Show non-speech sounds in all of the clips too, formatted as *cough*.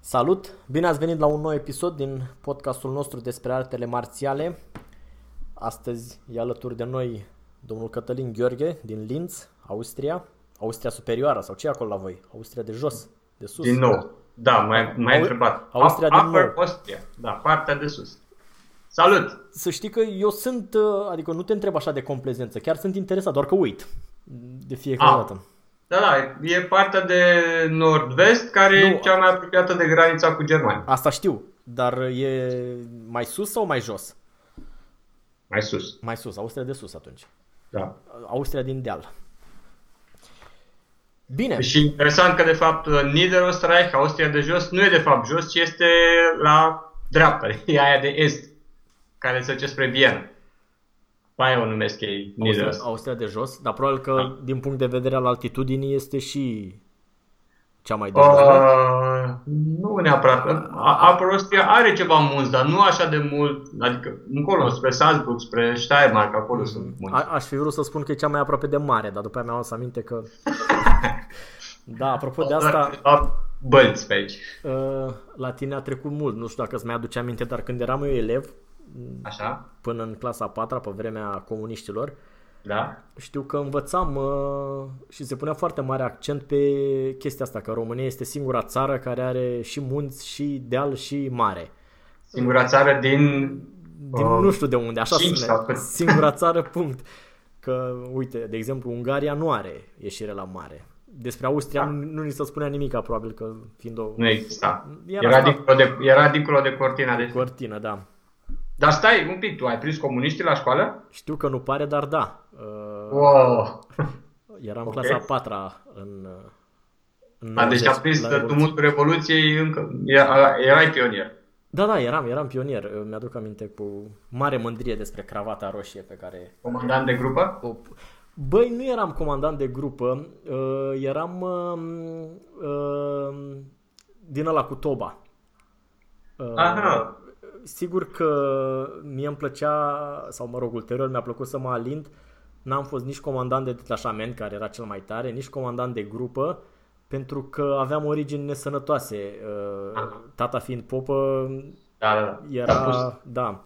Salut! Bine ați venit la un nou episod din podcastul nostru despre artele marțiale. Astăzi e alături de noi domnul Cătălin Gheorghe din Linz, Austria. Austria superioară sau ce e acolo la voi? Austria de jos, de sus? Din nou. Da, mai, mai întrebat. Austria din nou. Austria, da, partea de sus. Salut! Să știi că eu sunt, uh, adică nu te întreb așa de complezență, chiar sunt interesat, doar că uit de fiecare Ah. dată. Da, da, e partea de nord-vest care Nu. e cea mai apropiată de granița cu Germania. Asta știu, dar e mai sus sau mai jos? Mai sus. Mai sus, Austria de sus atunci. Da. Austria din deal. Bine, Și interesant că de fapt Niederösterreich, Austria de jos, nu e de fapt jos, ci este la dreapta, *laughs* e aia de est, care se duce spre Viena. Pe aia o numesc ei Austria, Niederösterreich. Austria de jos, dar probabil că Da. din punct de vedere al altitudinii este și cea mai de jos. nu? Uh, nu neapărat. A- Upper Austria are ceva munți, dar nu așa de mult. Adică încolo, spre Salzburg, spre Steiermark, acolo sunt munți. A, aș fi vrut să spun că e cea mai aproape de mare, dar după aia mi-am adus aminte că... *laughs* da, apropo de asta, La bălți pe aici. uh, la tine a trecut mult. Nu știu dacă îți mai aduce aminte, dar când eram eu elev, Așa? până în clasa a patra, pe vremea comuniștilor, Da? Știu că învățam uh, și se punea foarte mare accent pe chestia asta, că România este singura țară care are și munți, și deal, și mare. Singura țară din... Din Uh, nu știu de unde, așa cinci spune. sau cât? Singura *laughs* țară, punct. Că, uite, de exemplu, Ungaria nu are ieșire la mare. Despre Austria Da. nu, nu ni se spunea nimic, probabil că fiind o Nu exista. Era Era, stat. dincolo de, era dincolo de cortina de... cortină, da. Dar stai un pic, tu ai prins comuniștii la școală? Știu că nu pare, dar da. Uh, Wow! Eram ok. clasa a patra în, uh, în A, deci 90, a prins la Revoluție. tumultul Revoluției încă... Era, erai pionier. Da, da, eram, eram pionier. Mi-aduc aminte cu mare mândrie despre cravata roșie pe care Comandant de grupă? o... Băi, nu eram comandant de grupă, uh, eram uh, uh, din ăla cu toba. Uh, Aha. Sigur că mie îmi plăcea, sau mă rog, ulterior mi-a plăcut să mă alint. N-am fost nici comandant de detașament, care era cel mai tare, nici comandant de grupă, pentru că aveam origini nesănătoase. Uh, Aha. Tata fiind popă, Da, da, da. era, Te-a pus, da.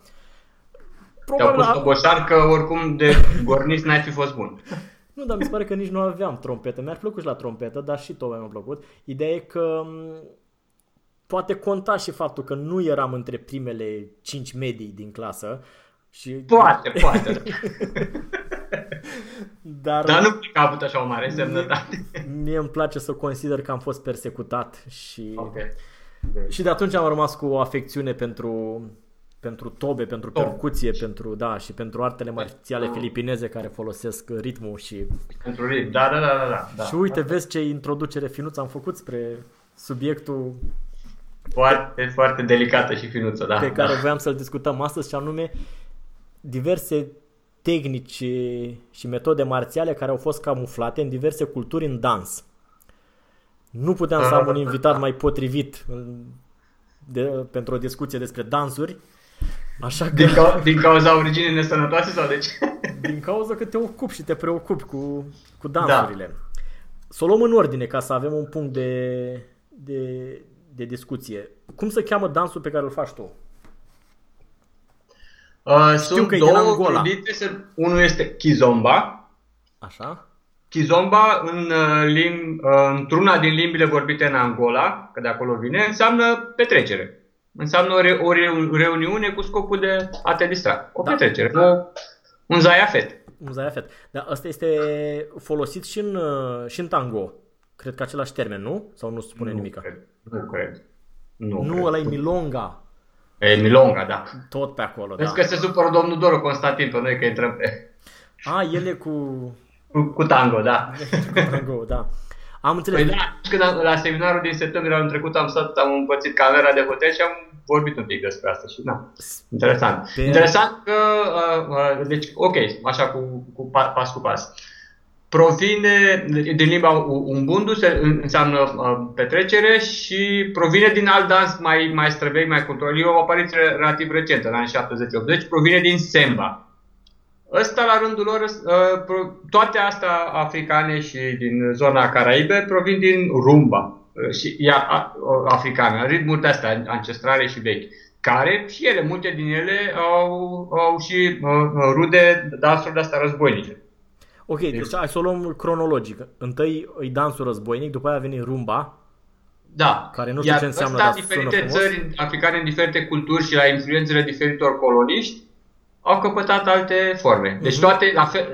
te-a Probabil, pus a- coboșar că oricum de gornist n-ai fi fost bun. *laughs* nu, dar mi se pare că nici nu aveam trompetă. Mi-ar plăcut și la trompetă, dar și tot mi-a plăcut. Ideea e că m, poate conta și faptul că nu eram între primele 5 medii din clasă. Și, Poate, *laughs* poate. *laughs* dar, Dar nu cred că a avut așa o mare semnătate. *laughs* mie îmi place să consider că am fost persecutat și, Ok. și de atunci am rămas cu o afecțiune pentru, pentru tobe, pentru Tobe. percuție, pentru, da, și pentru artele marțiale filipineze care folosesc ritmul și Pentru ritm. Da, da, da, da, da. da. Și uite, vezi ce introducere finuță am făcut spre subiectul Foarte, foarte delicată și finuță, da. pe care da. voiam să-l discutăm astăzi și anume diverse tehnici și metode marțiale care au fost camuflate în diverse culturi în dans. Nu puteam să am un invitat mai potrivit în- de, pentru o discuție despre dansuri, așa că Din, cau- din cauza originii nesănătoase sau de ce? *laughs* din cauza că te ocupi și te preocupi cu, cu dansurile. Da. Să o luăm în ordine ca să avem un punct de, de, de discuție. Cum se cheamă dansul pe care îl faci tu? Uh, Știu sunt că e din două Angola. trudite, se- unul este Kizomba, Așa? Kizomba, în, uh, lim, uh, într-una din limbile vorbite în Angola, că de acolo vine, înseamnă petrecere. Înseamnă o, re, o reuniune cu scopul de a te distra. O da. petrecere, o, un zaiafet. Un zaiafet. Dar ăsta este folosit și în, uh, și în tango. Cred că același termen, nu? Sau nu spune nimic? Nu cred. Nu, nu cred. ăla e milonga. E milonga, da. Tot pe acolo, Vezi da. că se supără domnul Doru Constantin pe noi că intrăm pe... A, el e cu... Cu, cu tango, da. *laughs* cu tango, da. Am înțeles. Păi da, când am, la seminarul din septembrie anul trecut am stat, am împărțit camera de hotel și am vorbit un pic despre asta și da, interesant. Pe... Interesant că, uh, uh, deci, ok, așa cu, cu pas cu pas. Provine din limba Umbundu, se, înseamnă uh, petrecere și provine din alt dans mai, mai străvechi, mai controlat. E o apariție relativ recentă, în anii 70-80, provine din Semba Ăsta, la rândul lor, uh, toate astea africane și din zona Caraibe provin din rumba, uh, și, iar africane, ritmuri de-astea ancestrale și vechi, care și ele, multe din ele au, au și uh, rude dansuri de-astea războinice. Ok, deci hai să o luăm cronologic. Întâi e dansul războinic, după aia a venit rumba, da. Care nu știu Iar ce înseamnă, dar diferite țări africane, în diferite culturi și la influențele diferitor coloniști, au căpătat alte forme. Deci uh-huh. toate la fel,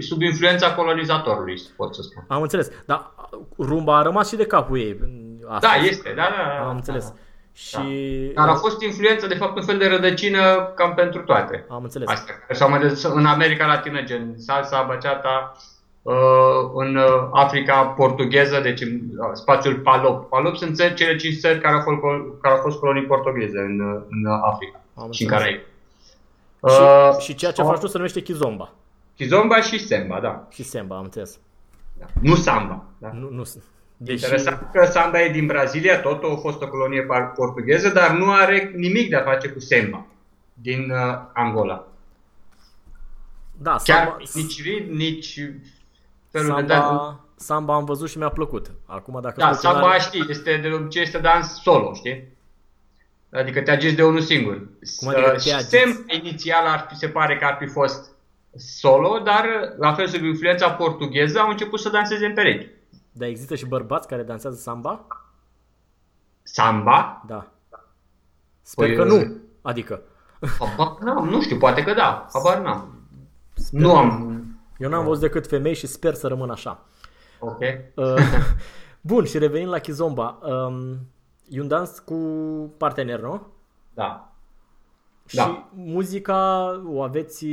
sub influența colonizatorului, pot să spun. Am înțeles. Dar rumba a rămas și de capul ei. Astăzi. Da, este. Da, da, da. Am înțeles. Da. Și... Da. Dar a fost influență, de fapt, un fel de rădăcină cam pentru toate. Am înțeles. Astea. Sau mai de, în America Latină, gen salsa, bachata, uh, în Africa portugheză, deci în uh, spațiul Palop. Palop sunt țări, cele cinci țări care au fost, care au fost colonii portugheze în, în Africa Am și în Caraibe. Și, uh, și ceea ce faci tu se numește Kizomba. Kizomba și Semba, da. Și Semba, am înțeles. Da. Nu Samba. Da? Nu, nu. Deși... Interesant că Samba e din Brazilia, tot o fost o colonie portugheză, dar nu are nimic de a face cu Semba din uh, Angola. Da, Chiar Samba... nici rid, nici felul Samba... de dans. Samba am văzut și mi-a plăcut. Acum dacă Da, Samba are... știi, este de ce este dans solo, știi? Adică te agiți de unul singur. Cum adică te Sem inițial ar fi, se pare că ar fi fost solo, dar la fel sub influența portugheză au început să danseze în perechi. Dar există și bărbați care dansează samba? Samba? Da. Sper păi, că nu. Adică. Habar n-am, nu știu, poate că da. Habar n-am. Sper nu am. Eu n-am văzut decât femei și sper să rămân așa. Ok. Uh, *laughs* bun, și revenind la Kizomba. Um, E un dans cu partener, nu? Da. Și da. muzica o aveți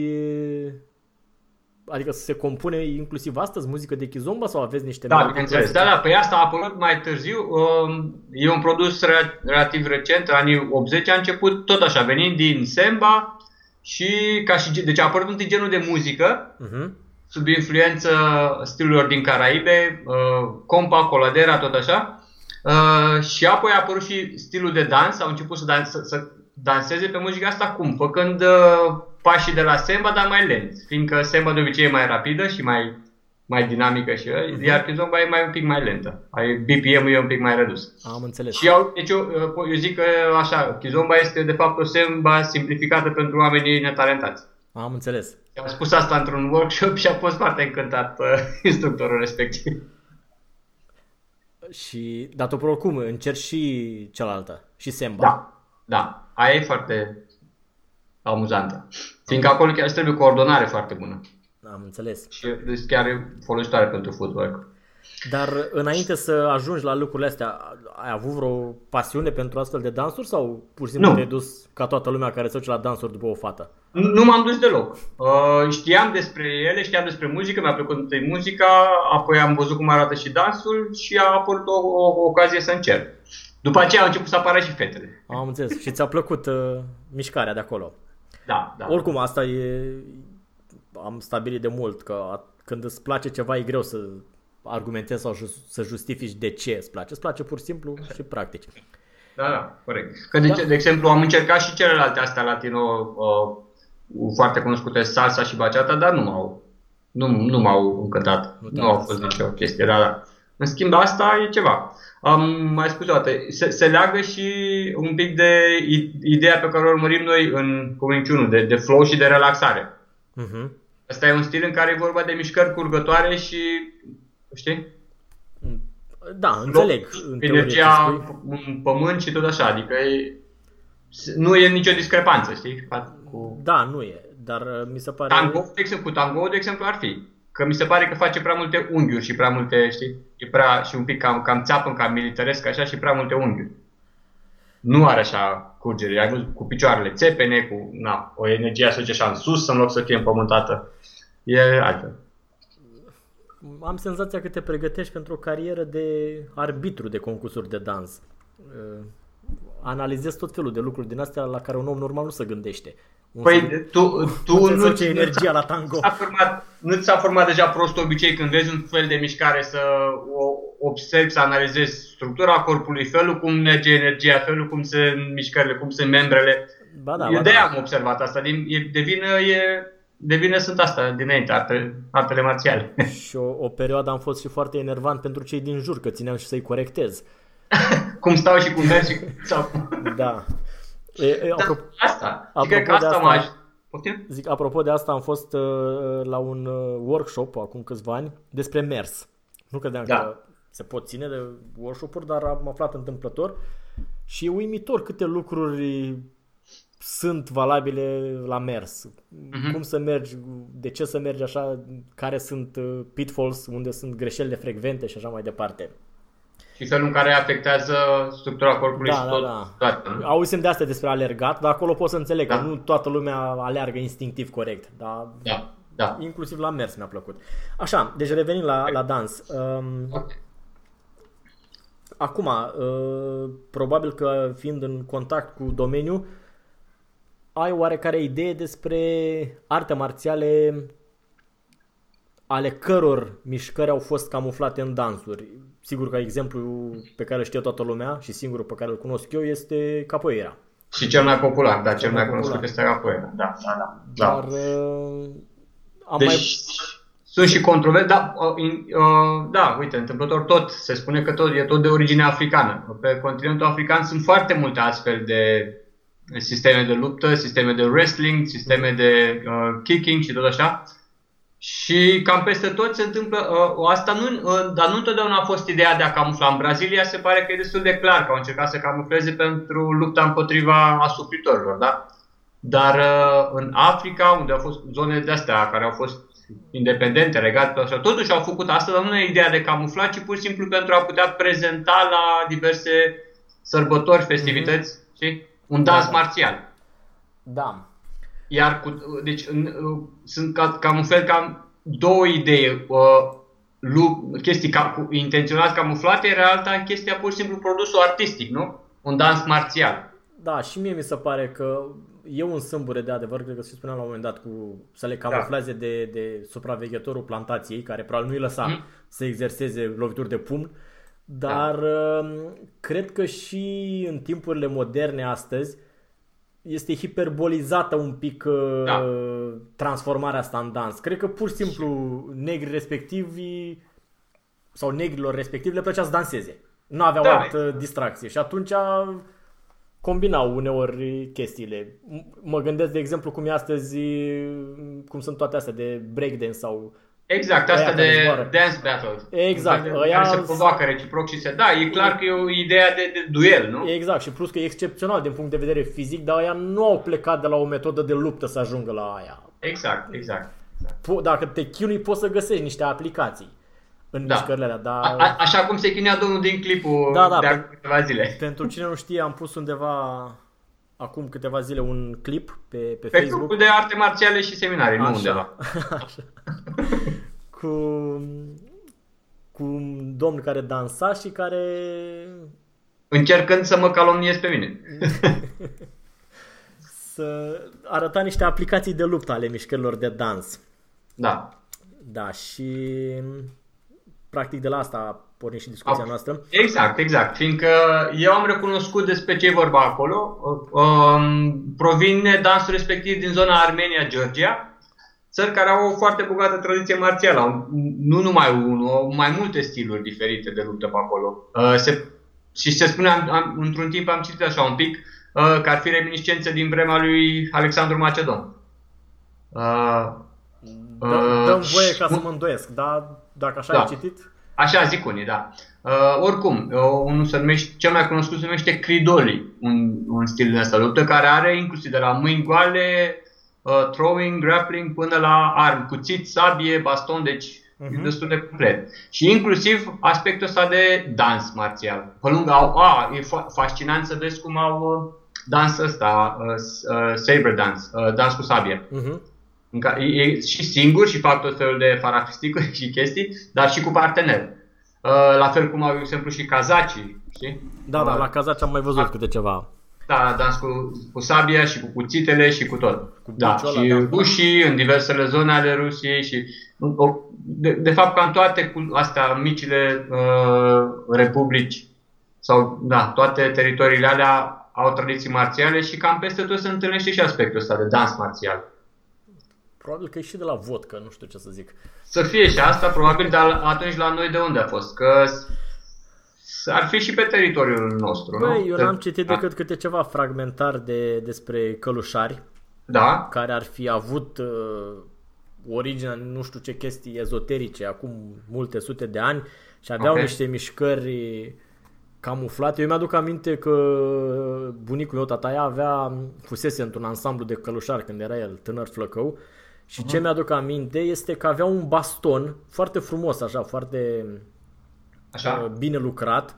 Adică se compune inclusiv astăzi muzică de Kizomba sau aveți niște Da, bineînțeles. Da, da, păi asta a apărut mai târziu. Um, e un produs relativ recent, anii 80 a început tot așa, venind din Semba și ca și deci a apărut întâi genul de muzică uh-huh. sub influență stilurilor din Caraibe, uh, compa, coladera, tot așa. Uh, și apoi a apărut și stilul de dans, au început să, dan- să, să danseze pe muzica asta cum? Făcând uh, pașii de la Semba, dar mai lent, fiindcă Semba de obicei e mai rapidă și mai, mai dinamică și uh-huh. iar Kizomba e mai un pic mai lentă. BPM-ul e un pic mai redus. Am înțeles. Și eu, deci eu, uh, eu zic că așa, Kizomba este de fapt o Semba simplificată pentru oamenii netalentați. Am înțeles. Am spus asta într-un workshop și a fost foarte încântat uh, *laughs* instructorul respectiv. Și, dar tu oricum încerci și cealaltă, și Semba. Da, da. Aia e foarte amuzantă. Fiindcă acolo chiar trebuie coordonare foarte bună. Am înțeles. Și deci chiar e folositoare pentru footwork. Dar înainte să ajungi la lucrurile astea, ai avut vreo pasiune pentru astfel de dansuri sau pur și simplu nu. te-ai dus ca toată lumea care se duce la dansuri după o fată? Nu m-am dus deloc. Uh, știam despre ele, știam despre muzică, mi-a plăcut întâi muzica, apoi am văzut cum arată și dansul și a apărut o, o, o ocazie să încerc. După aceea au început să apară și fetele. Am înțeles. și ți-a plăcut uh, mișcarea de acolo. Da, da. Oricum, asta e... Am stabilit de mult că când îți place ceva e greu să argumentezi sau să justifici de ce îți place. Îți place pur și simplu și practic. Da, da, corect. Că de, da. de exemplu am încercat și celelalte astea latino uh, foarte cunoscute, salsa și bachata, dar nu m-au, nu, nu m-au încântat. Nu, nu au fost nicio chestie, da, da. În schimb, asta e ceva. Am mai spus o dată, se, se leagă și un pic de ideea pe care o urmărim noi în Comuniciunul, de, de flow și de relaxare. Uh-huh. Asta e un stil în care e vorba de mișcări curgătoare și, știi? Da, înțeleg. Energia în pământ și tot așa, adică e, nu e nicio discrepanță, știi? Cu... Da, nu e, dar uh, mi se pare... Tango, de exemplu, cu tango, de exemplu, ar fi. Că mi se pare că face prea multe unghiuri și prea multe, știi? E prea, și un pic cam, cam țeapă, cam militaresc așa și prea multe unghiuri. Nu are așa curgere, ai cu picioarele țepene, cu na, o energie să așa în sus în loc să fie împământată. E altfel. Am senzația că te pregătești pentru o carieră de arbitru de concursuri de dans. Uh, analizezi tot felul de lucruri din astea la care un om normal nu se gândește. Păi tu, tu nu ce energia la tango. S-a format, nu ți s-a format deja prost obicei când vezi un fel de mișcare să o observi, să analizezi structura corpului, felul cum merge energia, felul cum sunt mișcările, cum sunt membrele. Ba da, Eu ba de da. am observat asta. Din, e, de vină e de vină sunt asta dinainte, arte, artele marțiale. Și o, o perioadă am fost și foarte enervant pentru cei din jur, că țineam și să-i corectez. *laughs* cum stau și cum merg și sau... Da. E, e, da, apropo, asta. apropo cred că asta, de asta m-aș... Zic, apropo de asta, am fost uh, la un uh, workshop acum câțiva ani despre mers. Nu credeam da. că se pot ține de workshop-uri, dar am aflat întâmplător și e uimitor câte lucruri sunt valabile la mers. Uh-huh. Cum să mergi, de ce să mergi așa, care sunt uh, pitfalls, unde sunt greșelile frecvente și așa mai departe. Și felul în care afectează structura corpului da, și da, tot. Da. Toată, Auzim de astea despre alergat, dar acolo pot să înțeleg da. că nu toată lumea aleargă instinctiv corect. Dar da, da. Inclusiv la mers mi-a plăcut. Așa, deci revenim la, la dans. Um, okay. Acum, uh, probabil că fiind în contact cu domeniul, ai oarecare idee despre arte marțiale ale căror mișcări au fost camuflate în dansuri. Sigur că exemplu pe care îl știe toată lumea și singurul pe care îl cunosc eu este capoeira. Și cel mai popular, da, cel, cel mai, mai cunoscut este capoeira. Da, da, da. Dar uh, am deci, mai... sunt și controverse, da, uh, uh, da, uite, întâmplător tot, se spune că tot, e tot de origine africană. Pe continentul african sunt foarte multe astfel de sisteme de luptă, sisteme de wrestling, sisteme de uh, kicking și tot așa. Și cam peste tot se întâmplă uh, asta, nu, uh, dar nu întotdeauna a fost ideea de a camufla. În Brazilia se pare că e destul de clar că au încercat să camufleze pentru lupta împotriva asupritorilor, da? Dar uh, în Africa, unde au fost zone de astea care au fost independente, regate, așa, totuși au făcut asta, dar nu e ideea de camufla, ci pur și simplu pentru a putea prezenta la diverse sărbători, festivități, mm-hmm. știi? Un dans da, marțial. Da. Iar cu, deci în, sunt ca, cam un fel cam două idei. Uh, lu, chestii ca, intenționat camuflate, era alta chestia pur și simplu produsul artistic, nu? Un dans marțial. Da, și mie mi se pare că e un sâmbure de adevăr, cred că se spunea la un moment dat cu să le camufleze da. de, de supraveghetorul plantației, care probabil nu-i lăsa mm. să exerseze lovituri de pumn, dar da. cred că și în timpurile moderne astăzi este hiperbolizată un pic da. transformarea asta în dans. Cred că pur și simplu negri respectivi sau negrilor respectivi le plăcea să danseze. Nu aveau da, altă distracție și atunci combinau uneori chestiile. Mă gândesc, de exemplu, cum e astăzi, cum sunt toate astea de breakdance sau Exact, asta de zboară. dance battle. Exact. Care aia... se provoacă reciproc și se... Da, e clar că e o idee de, de duel, nu? Exact, și plus că e excepțional din punct de vedere fizic, dar aia nu au plecat de la o metodă de luptă să ajungă la aia. Exact, exact. exact. Dacă te chinui, poți să găsești niște aplicații în da. mișcările alea. Dar... A, a, așa cum se chinuia domnul din clipul da, da, de câteva zile. Pentru cine nu știe, am pus undeva acum câteva zile un clip pe, pe, pe Facebook. grupul de arte marțiale și seminarii, Așa. nu undeva. Așa. *laughs* cu, cu un domn care dansa și care... Încercând să mă calomniez pe mine. *laughs* să arăta niște aplicații de luptă ale mișcărilor de dans. Da. Da, și practic de la asta porni și discuția noastră. Exact, exact. Fiindcă eu am recunoscut despre ce e vorba acolo. Um, provine dansul respectiv din zona Armenia-Georgia, țări care au o foarte bogată tradiție marțială. Au, nu numai unul, au mai multe stiluri diferite de luptă pe acolo. Uh, se, și se spune, am, am, într-un timp am citit așa un pic, uh, că ar fi reminiscențe din vremea lui Alexandru Macedon. Uh, Dă, dăm voie ca să mă îndoiesc, dar dacă așa da. ai citit... Așa zic unii, da. Uh, oricum, uh, unul se numește, cel mai cunoscut se numește Cridoli, un, un stil de asta luptă care are inclusiv de la mâini goale, uh, throwing, grappling până la arm, cuțit, sabie, baston, deci uh-huh. e mhm. destul de complet. Și inclusiv aspectul ăsta de dans marțial. Pe lângă au, a, e fa- fascinant să vezi cum au uh, dans ăsta, uh, uh, saber dance, uh, dans cu sabie. Uh-huh. În care, e, e și singur și fac tot felul de farafisticuri *laughs* și chestii, dar și cu partener. Uh, la fel cum au, de exemplu, și kazacii, știi? Da, da, la kazaci am mai văzut da. câte ceva. Da, dans cu, cu sabia și cu cuțitele și cu tot. Cu da, și da. rușii în diversele zone ale Rusiei și de, de fapt ca în toate astea micile uh, republici sau da, toate teritoriile alea au tradiții marțiale și cam peste tot se întâlnește și aspectul ăsta de dans marțial. Probabil că e și de la vot, că nu știu ce să zic. Să fie și asta, probabil, dar atunci la noi de unde a fost? Că ar fi și pe teritoriul nostru, Băi, nu? eu n-am citit da. decât câte ceva fragmentar de, despre călușari. Da. Care ar fi avut uh, originea, nu știu ce chestii ezoterice, acum multe sute de ani și aveau okay. niște mișcări camuflate. Eu mi-aduc aminte că bunicul meu, tataia, avea, fusese într-un ansamblu de călușari când era el tânăr flăcău și uh-huh. ce mi-aduc aminte este că avea un baston foarte frumos, așa, foarte așa. Uh, bine lucrat,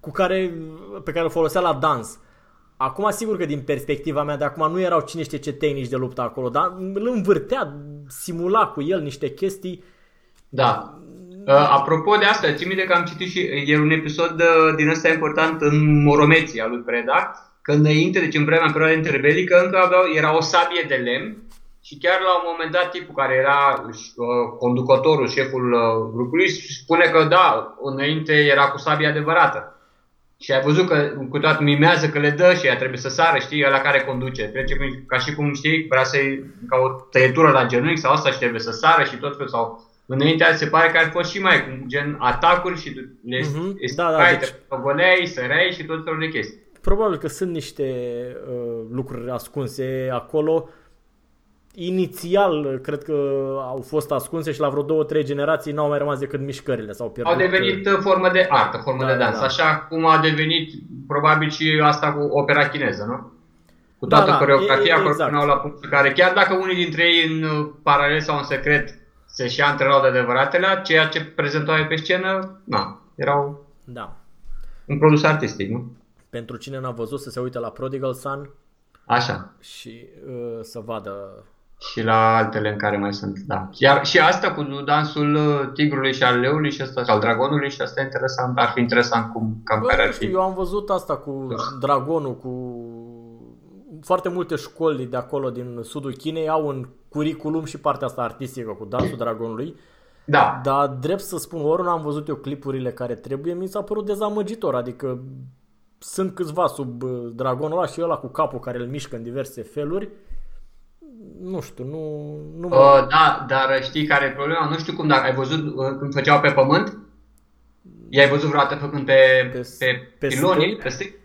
cu care, pe care îl folosea la dans. Acum, sigur că din perspectiva mea de acum nu erau cine știe ce tehnici de luptă acolo, dar îl învârtea, simula cu el niște chestii. Da. Uh, apropo de asta, țin minte că am citit și e un episod uh, din ăsta important în Moromeții al lui Preda, că înainte, deci în vremea în perioada interbelică, încă aveau, era o sabie de lemn și chiar la un moment dat tipul care era uh, conducătorul, șeful uh, grupului, spune că da, înainte era cu sabie adevărată. Și ai văzut că cu toată mimează că le dă și ea trebuie să sară, știi, la care conduce. Trece ca și cum, știi, vrea să-i ca o tăietură la genunchi sau asta și trebuie să sară și tot felul. Sau înainte se pare că ar fost și mai cum gen atacuri și le uh-huh. da, da, deci... goleai, săreai și tot felul de chestii. Probabil că sunt niște uh, lucruri ascunse acolo. Inițial, cred că au fost ascunse și la vreo două, trei generații n-au mai rămas decât mișcările. S-au pierdut. Au devenit uh, formă de artă, formă da, de dans. Da. Așa cum a devenit probabil și asta cu opera chineză, nu? Cu toată da, da, coreografia, e, exact. la punct care chiar dacă unii dintre ei în uh, paralel sau în secret se și antrenau de adevăratele, ceea ce prezentau pe scenă, na, erau da. un produs artistic, nu? Pentru cine n-a văzut să se uite la Prodigal Son Așa. și uh, să vadă și la altele în care mai sunt, da. Iar și asta cu dansul uh, tigrului și al leului și asta, al dragonului și asta e interesant, ar fi interesant cum, cam Bă, care ar fi. Eu am văzut asta cu dragonul, cu foarte multe școli de acolo din sudul Chinei au un curriculum și partea asta artistică cu dansul dragonului. Da. Dar drept să spun, ori nu am văzut eu clipurile care trebuie, mi s-a părut dezamăgitor. Adică sunt câțiva sub uh, dragonul ăla și ăla cu capul care îl mișcă în diverse feluri. Nu știu, nu... nu mă... uh, da, dar știi care e problema? Nu știu cum, dacă ai văzut uh, când făceau pe pământ? I-ai văzut vreodată făcând pe, pe, pe, pe piloni, pe stick?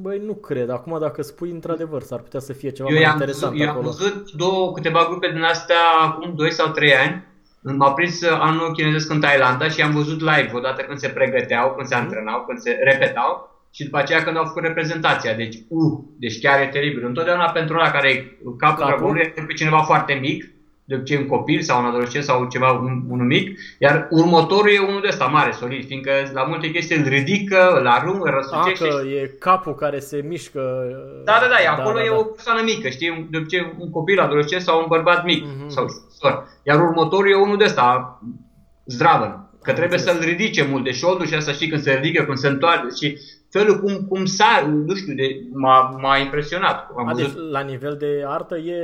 Băi, nu cred. Acum, dacă spui, într-adevăr, s-ar putea să fie ceva eu mai interesant văzut, acolo. Eu am văzut două, câteva grupe din astea acum 2 sau 3 ani. M-a prins anul chinezesc în Thailanda și am văzut live odată când se pregăteau, când se mhm. antrenau, când se repetau și după aceea când au făcut reprezentația. Deci, uh, deci chiar e teribil. Întotdeauna pentru ăla care e capul, capul? dragonului e pe cineva foarte mic de obicei un copil sau un adolescent sau ceva, un, un mic, iar următorul e unul de ăsta mare, solid, fiindcă la multe chestii îl ridică, îl aruncă, îl răsucește. că e capul care se mișcă. Da, da, da, e, acolo da, da, e da. o persoană mică, știi, de obicei un copil, adolescent sau un bărbat mic mm-hmm. sau sor. Iar următorul e unul de ăsta, zdravă, că trebuie să-l ridice mult de șoldul și asta știi când se ridică, când se întoarce și felul cum, cum s-a, nu știu, de, m-a, m-a impresionat. Am A, deci la nivel de artă e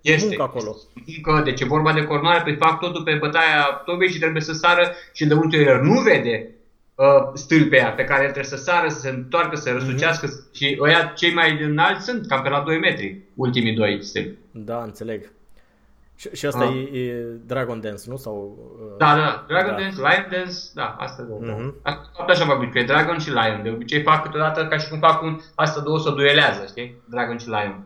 este, muncă acolo. Muncă, deci e vorba de coordonare, pe fac totul pe bătaia tobei și trebuie să sară și de multe ori nu vede uh, stâlpea pe care el trebuie să sară, să se întoarcă, să răsucească mm-hmm. și ăia cei mai înalți sunt cam pe la 2 metri, ultimii doi stâlpi. Da, înțeleg. Și, și asta ah. e, e Dragon Dance, nu? Sau, uh, da, da, Dragon da. Dance, Lion Dance, da, asta două. Mm-hmm. Asta așa fac că e Dragon și Lion. De obicei fac câteodată ca și cum fac un, asta două să duelează, știi? Dragon și Lion.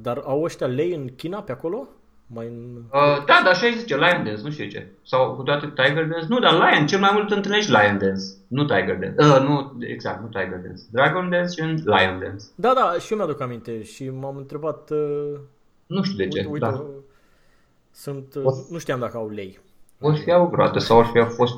Dar au ăștia lei în China pe acolo? Mai în... Uh, da, dar așa îi zice, Lion Dance, nu știu ce. Sau cu toate Tiger Dance. Nu, dar Lion, cel mai mult întâlnești Lion Dance, nu Tiger Dance. Uh, nu, exact, nu Tiger Dance. Dragon Dance și Lion Dance. Da, da, și eu mi-aduc aminte și m-am întrebat... Uh, nu știu de ce, uite, uite, da. Sunt, uh, nu știam dacă au lei. O fi au groată sau ar fi fost,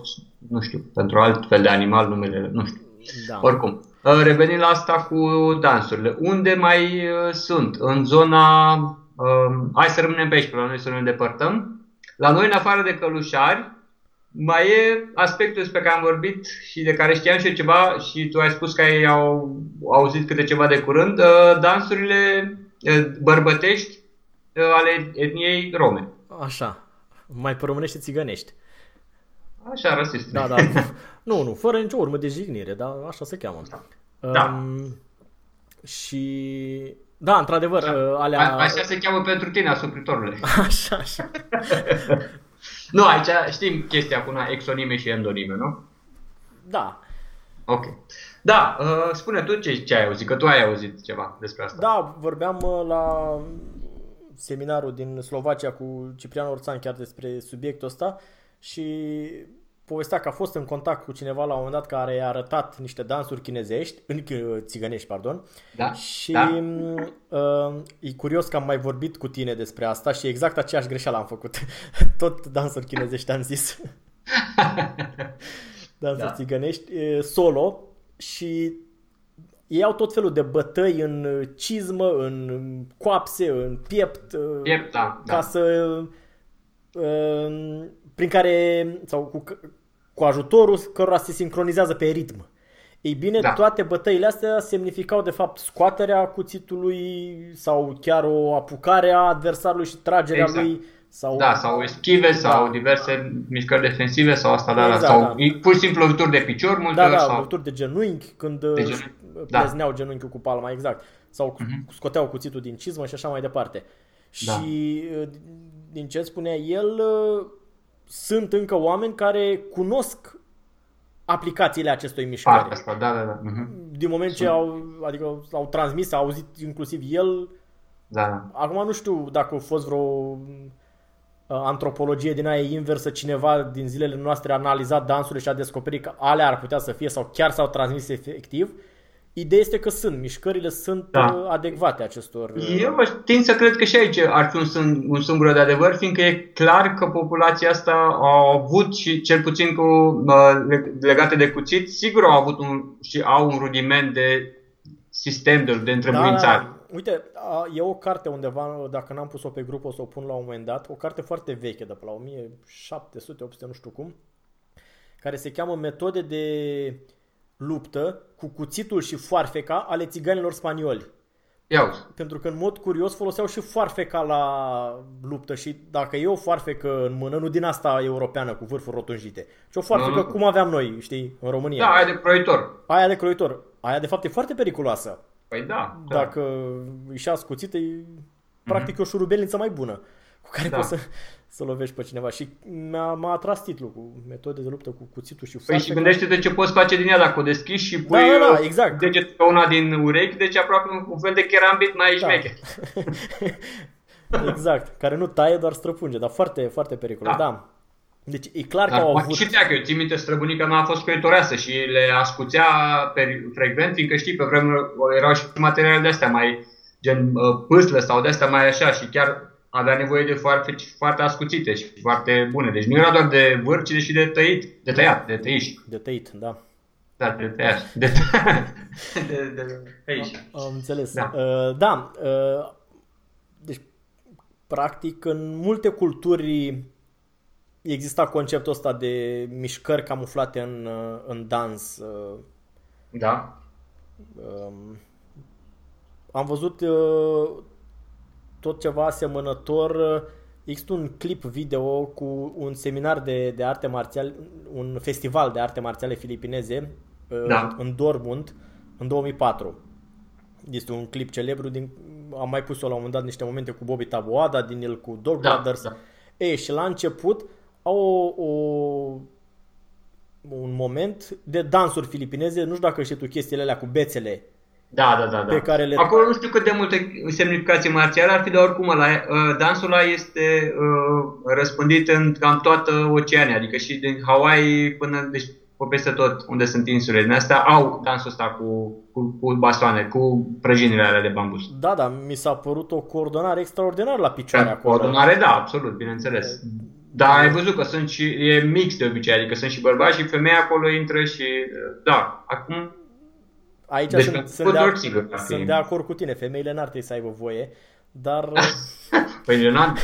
nu știu, pentru alt fel de animal numele, nu știu. Da. Oricum, uh, revenind la asta cu dansurile, unde mai uh, sunt? În zona Um, hai să rămânem pe aici, pe la noi să nu ne depărtăm. La noi, în afară de călușari, mai e aspectul despre care am vorbit și de care știam și eu ceva și tu ai spus că ai au, auzit câte ceva de curând, uh, dansurile uh, bărbătești uh, ale etniei rome. Așa, mai pe românește țigănești. Așa, rasist. Da, da. nu, nu, fără nicio urmă de jignire, dar așa se cheamă. Da. Um, și da, într-adevăr, da. Uh, alea... A, așa se cheamă pentru tine, asupritorule. *laughs* Așa, așa. nu, aici știm chestia cu exonime și endonime, nu? Da. Ok. Da, uh, spune tu ce, ce ai auzit, că tu ai auzit ceva despre asta. Da, vorbeam uh, la seminarul din Slovacia cu Ciprian Orțan chiar despre subiectul ăsta și povestea că a fost în contact cu cineva la un moment dat care i-a arătat niște dansuri chinezești, în țigănești, pardon. Da, și da. Uh, e curios că am mai vorbit cu tine despre asta și exact aceeași greșeală am făcut. *laughs* Tot dansuri chinezești am zis. *laughs* dansuri da. țigănești, solo și ei au tot felul de bătăi în cizmă, în coapse, în piept, piept da, ca da. să uh, prin care, sau cu, cu ajutorul cărora se sincronizează pe ritm. Ei bine, da. toate bătăile astea semnificau de fapt scoaterea cuțitului sau chiar o apucare a adversarului și tragerea exact. lui. Sau... Da, sau eschive da. sau diverse mișcări defensive sau asta, da, exact, da, sau da. pur și simplu lovituri de picior multe da, da, sau... lovituri de genunchi când de genunchi. Plezneau da. genunchiul cu palma, exact. Sau uh-huh. scoteau cuțitul din cizmă și așa mai departe. Da. Și din ce spunea el, sunt încă oameni care cunosc aplicațiile acestui mișcări. Asta, da, da, da. Uh-huh. Din moment ce au, adică au transmis, au auzit inclusiv el. Da. Acum nu știu dacă a fost vreo uh, antropologie din aia inversă, cineva din zilele noastre a analizat dansurile și a descoperit că alea ar putea să fie sau chiar s-au transmis efectiv. Ideea este că sunt, mișcările sunt da. Uh, adecvate acestor... Uh, Eu tind să cred că și aici ar fi un, un sâmbure de adevăr, fiindcă e clar că populația asta a avut și cel puțin cu uh, legate de cuțit, sigur au avut un, și au un rudiment de sistem de, de întrebuințare. Da, da. Uite, e o carte undeva, dacă n-am pus-o pe grup o să o pun la un moment dat, o carte foarte veche, de pe la 1700-800, nu știu cum, care se cheamă Metode de luptă cu cuțitul și foarfeca ale țiganilor spanioli. Iau. Pentru că în mod curios foloseau și foarfeca la luptă și dacă e o foarfecă în mână, nu din asta europeană cu vârfuri rotunjite, ci o foarfecă mm. cum aveam noi, știi, în România. Da, aia de croitor. Aia de croitor. Aia de fapt e foarte periculoasă. Păi da. Dacă da. își ascuțită, e practic mm-hmm. o șurubelniță mai bună cu care da. poți să, să lovești pe cineva. Și m-a, m-a atras titlul cu metode de luptă cu cuțitul și Păi și gândește-te ce poți face din ea dacă o deschizi și pui da, da, da, exact. deget pe una din urechi, deci aproape un fel de kerambit mai da. șmecher. *laughs* exact, care nu taie, doar străpunge, dar foarte, foarte periculos, da. da. Deci e clar Dar că au avut... Și dacă eu țin minte, străbunica mea a fost croitoreasă și le ascuțea pe frecvent, fiindcă știi, pe vremuri erau și materiale de astea mai gen uh, pâslă sau de astea mai așa și chiar avea nevoie de foarte, foarte ascuțite și foarte bune. Deci nu era doar de vârf, ci și de tăit, de tăiat, de tăiș. De tăit, da. Da, de tăiat. De, *laughs* de, de tăiș. Am înțeles. Da. Uh, da uh, deci, practic, în multe culturi exista conceptul ăsta de mișcări camuflate în, uh, în dans. Uh, da. Uh, am văzut uh, tot ceva asemănător. Există un clip video cu un seminar de, de arte marțiale, un festival de arte marțiale filipineze da. în Dortmund în 2004. Este un clip celebru, din, am mai pus-o la un moment dat niște momente cu Bobby Taboada, din el cu Dog da, Brothers. Da. Ei, și la început au o, o, un moment de dansuri filipineze, nu știu dacă știi tu chestiile alea cu bețele da, da, da, da. pe care le... Acolo nu știu cât de multe semnificații marțiale ar fi, dar oricum ăla, uh, dansul ăla este uh, răspândit în cam toată Oceania, adică și din Hawaii până deci, pe peste tot unde sunt insulele din astea au dansul ăsta cu, cu, cu bastoane, cu prăjinile alea de bambus. Da, da, mi s-a părut o coordonare extraordinară la picioare acolo. Coordonare, da, absolut, bineînțeles. Dar ai văzut că sunt și, e mix de obicei, adică sunt și bărbați și femei acolo intră și, da, acum Aici deci, sunt, sunt, de, acord, sigur, sunt de acord cu tine, femeile n-ar trebui să aibă voie, dar... *laughs* păi n *laughs*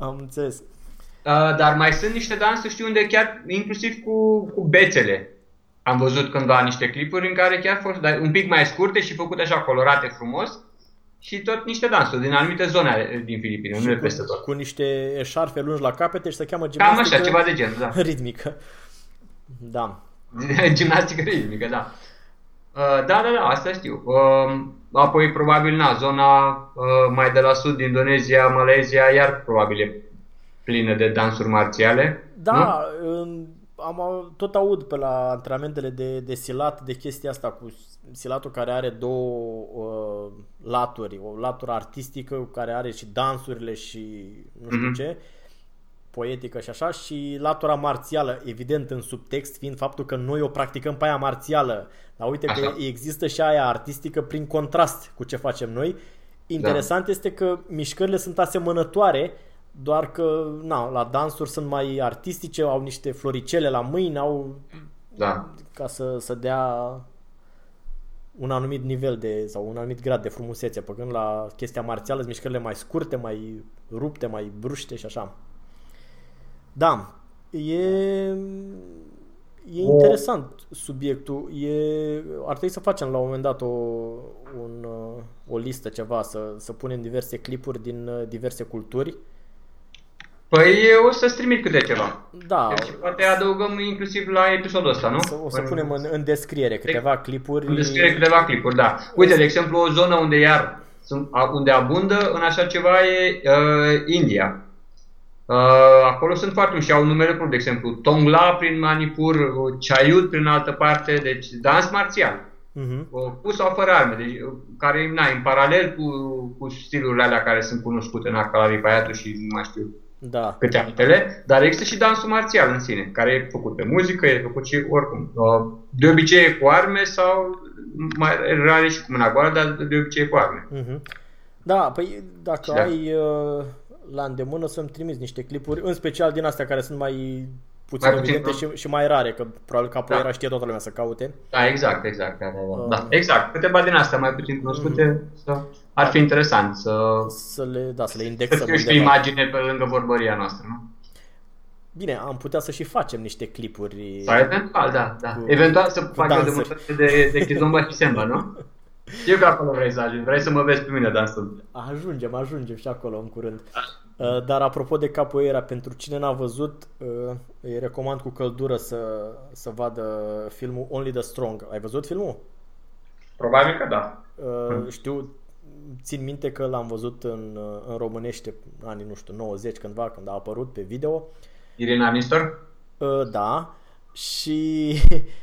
Am înțeles. Uh, dar mai sunt niște dansuri, știu unde chiar, inclusiv cu, cu bețele. Am văzut cândva niște clipuri în care chiar fost, dar un pic mai scurte și făcute așa colorate frumos și tot niște dansuri din anumite zone din Filipine, nu peste tot. Cu niște eșarfe lungi la capete și se cheamă gimnastică Cam așa, ceva de gen, da. *laughs* ritmică. Da. *laughs* Gimnastică ritmică, da. Uh, da, da, da, asta știu. Uh, apoi, probabil, na, zona uh, mai de la sud, Indonezia, Malezia, iar probabil e plină de dansuri marțiale. Da, nu? am, tot aud pe la antrenamentele de, de silat de chestia asta cu silatul care are două uh, laturi, o latură artistică care are și dansurile și nu știu mm-hmm. ce poetică și așa și latura marțială, evident în subtext fiind faptul că noi o practicăm pe aia marțială, dar uite așa. că există și aia artistică prin contrast cu ce facem noi. Interesant da. este că mișcările sunt asemănătoare, doar că na, la dansuri sunt mai artistice, au niște floricele la mâini, au da. ca să, să dea un anumit nivel de sau un anumit grad de frumusețe, păcând la chestia marțială sunt mișcările mai scurte, mai rupte, mai bruște și așa. Da, e, e interesant subiectul. E, ar trebui să facem la un moment dat o, un, o listă, ceva, să, să punem diverse clipuri din diverse culturi. Păi o să-ți trimit câte ceva. Da. Deci poate adăugăm inclusiv la episodul ăsta, nu? Să, o să punem în, în descriere câteva clipuri. În descriere câteva clipuri, da. Uite, de exemplu, o zonă unde iar unde abundă în așa ceva e uh, India. Uh, acolo sunt foarte mulți și au numele proprii, de exemplu, Tongla prin Manipur, Chayut prin altă parte, deci dans marțial. Uh-huh. Cu sau fără arme, deci, care na, în paralel cu, cu stilurile alea care sunt cunoscute în Acalaripaiatul și nu mai știu da. câte altele, dar există și dansul marțial în sine, care e făcut pe muzică, e făcut și oricum. Uh, de obicei e cu arme sau mai rare și cu mâna goală, dar de obicei e cu arme. Uh-huh. Da, păi dacă da. ai uh, la îndemână să-mi trimiți niște clipuri, în special din astea care sunt mai puțin mai evidente puțin, și, și mai rare, că probabil că apoi da. știe toată lumea să caute. Da, exact, exact. Da, da, da. Uh, da exact. Câteva din astea mai puțin cunoscute uh, să, ar fi interesant să, să le, da, să le indexăm. Să fie imagine pe lângă vorbăria noastră, nu? Bine, am putea să și facem niște clipuri. Sau eventual, da. da. Cu, eventual să fac o demonstrație de, de Kizomba și Semba, nu? *laughs* Știu că acolo vrei să ajungi, vrei să mă vezi pe mine dansând. Ajungem, ajungem și acolo în curând. Uh, dar apropo de capoeira, pentru cine n-a văzut, uh, îi recomand cu căldură să, să vadă filmul Only the Strong. Ai văzut filmul? Probabil că da. Uh, știu, țin minte că l-am văzut în, în românește anii, nu știu, 90 cândva, când a apărut pe video. Irina Nistor? Da. Și *laughs*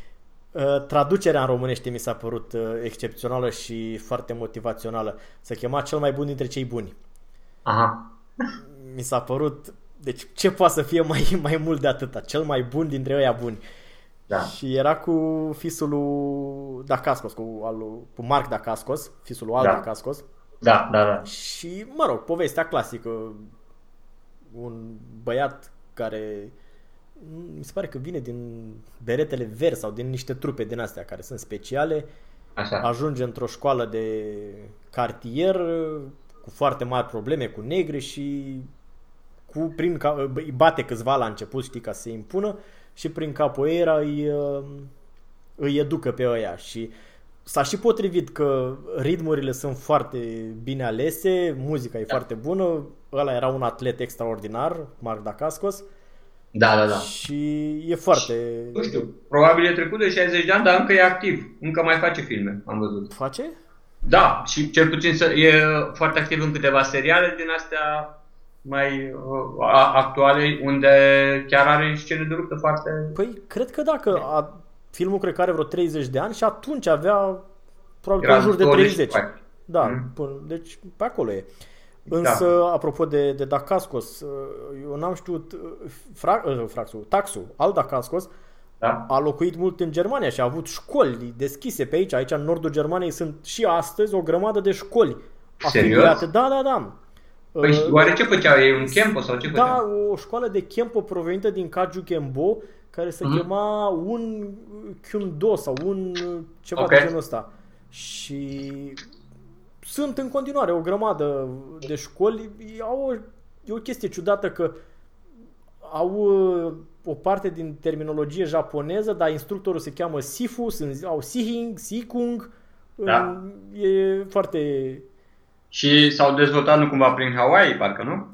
Uh, traducerea în românește mi s-a părut uh, excepțională și foarte motivațională. Se chema cel mai bun dintre cei buni. Aha. *laughs* Mi s-a părut... Deci ce poate să fie mai, mai mult de atâta? Cel mai bun dintre ăia buni. Da. Și era cu fisul lui Dacascos, cu, al, cu Marc Dacascos, fisul lui Al da. Dacascos. Da, da, da. Și, mă rog, povestea clasică. Un băiat care mi se pare că vine din beretele verzi sau din niște trupe din astea care sunt speciale. Așa. Ajunge într-o școală de cartier cu foarte mari probleme cu negri și cu, prin, îi bate câțiva la început, știi, ca să se impună și prin capoeira îi, îi educă pe ăia și s-a și potrivit că ritmurile sunt foarte bine alese, muzica e da. foarte bună, ăla era un atlet extraordinar, Marc Dacascos, da, da, da. Și e foarte... Nu știu, probabil e trecut de 60 de ani, dar încă e activ. Încă mai face filme, am văzut. Face? Da, și cel puțin e foarte activ în câteva seriale din astea mai uh, actuale, unde chiar are scene de luptă foarte... Păi, cred că dacă a filmul cred că are vreo 30 de ani și atunci avea probabil în jur de 30. Da, mm. până, deci pe acolo e. Însă, da. apropo de, de Dacascos, eu n-am știut, fra, fraxul, taxul al Dacascos da. a locuit mult în Germania și a avut școli deschise pe aici. Aici, în nordul Germaniei, sunt și astăzi o grămadă de școli. Serios? Da, da, da. Păi uh, oare ce făceau ei? Un campo sau ce da, făceau? Da, o școală de campo provenită din Kaju Kembo, care se mm-hmm. chema un Kyundo sau un ceva okay. de genul ăsta. Și sunt în continuare o grămadă de școli. Au o, e o chestie ciudată că au uh, o parte din terminologie japoneză, dar instructorul se cheamă Sifu, sunt, au Sihing, Sikung. Da. E foarte și s-au dezvoltat nu cumva prin Hawaii, parcă, nu?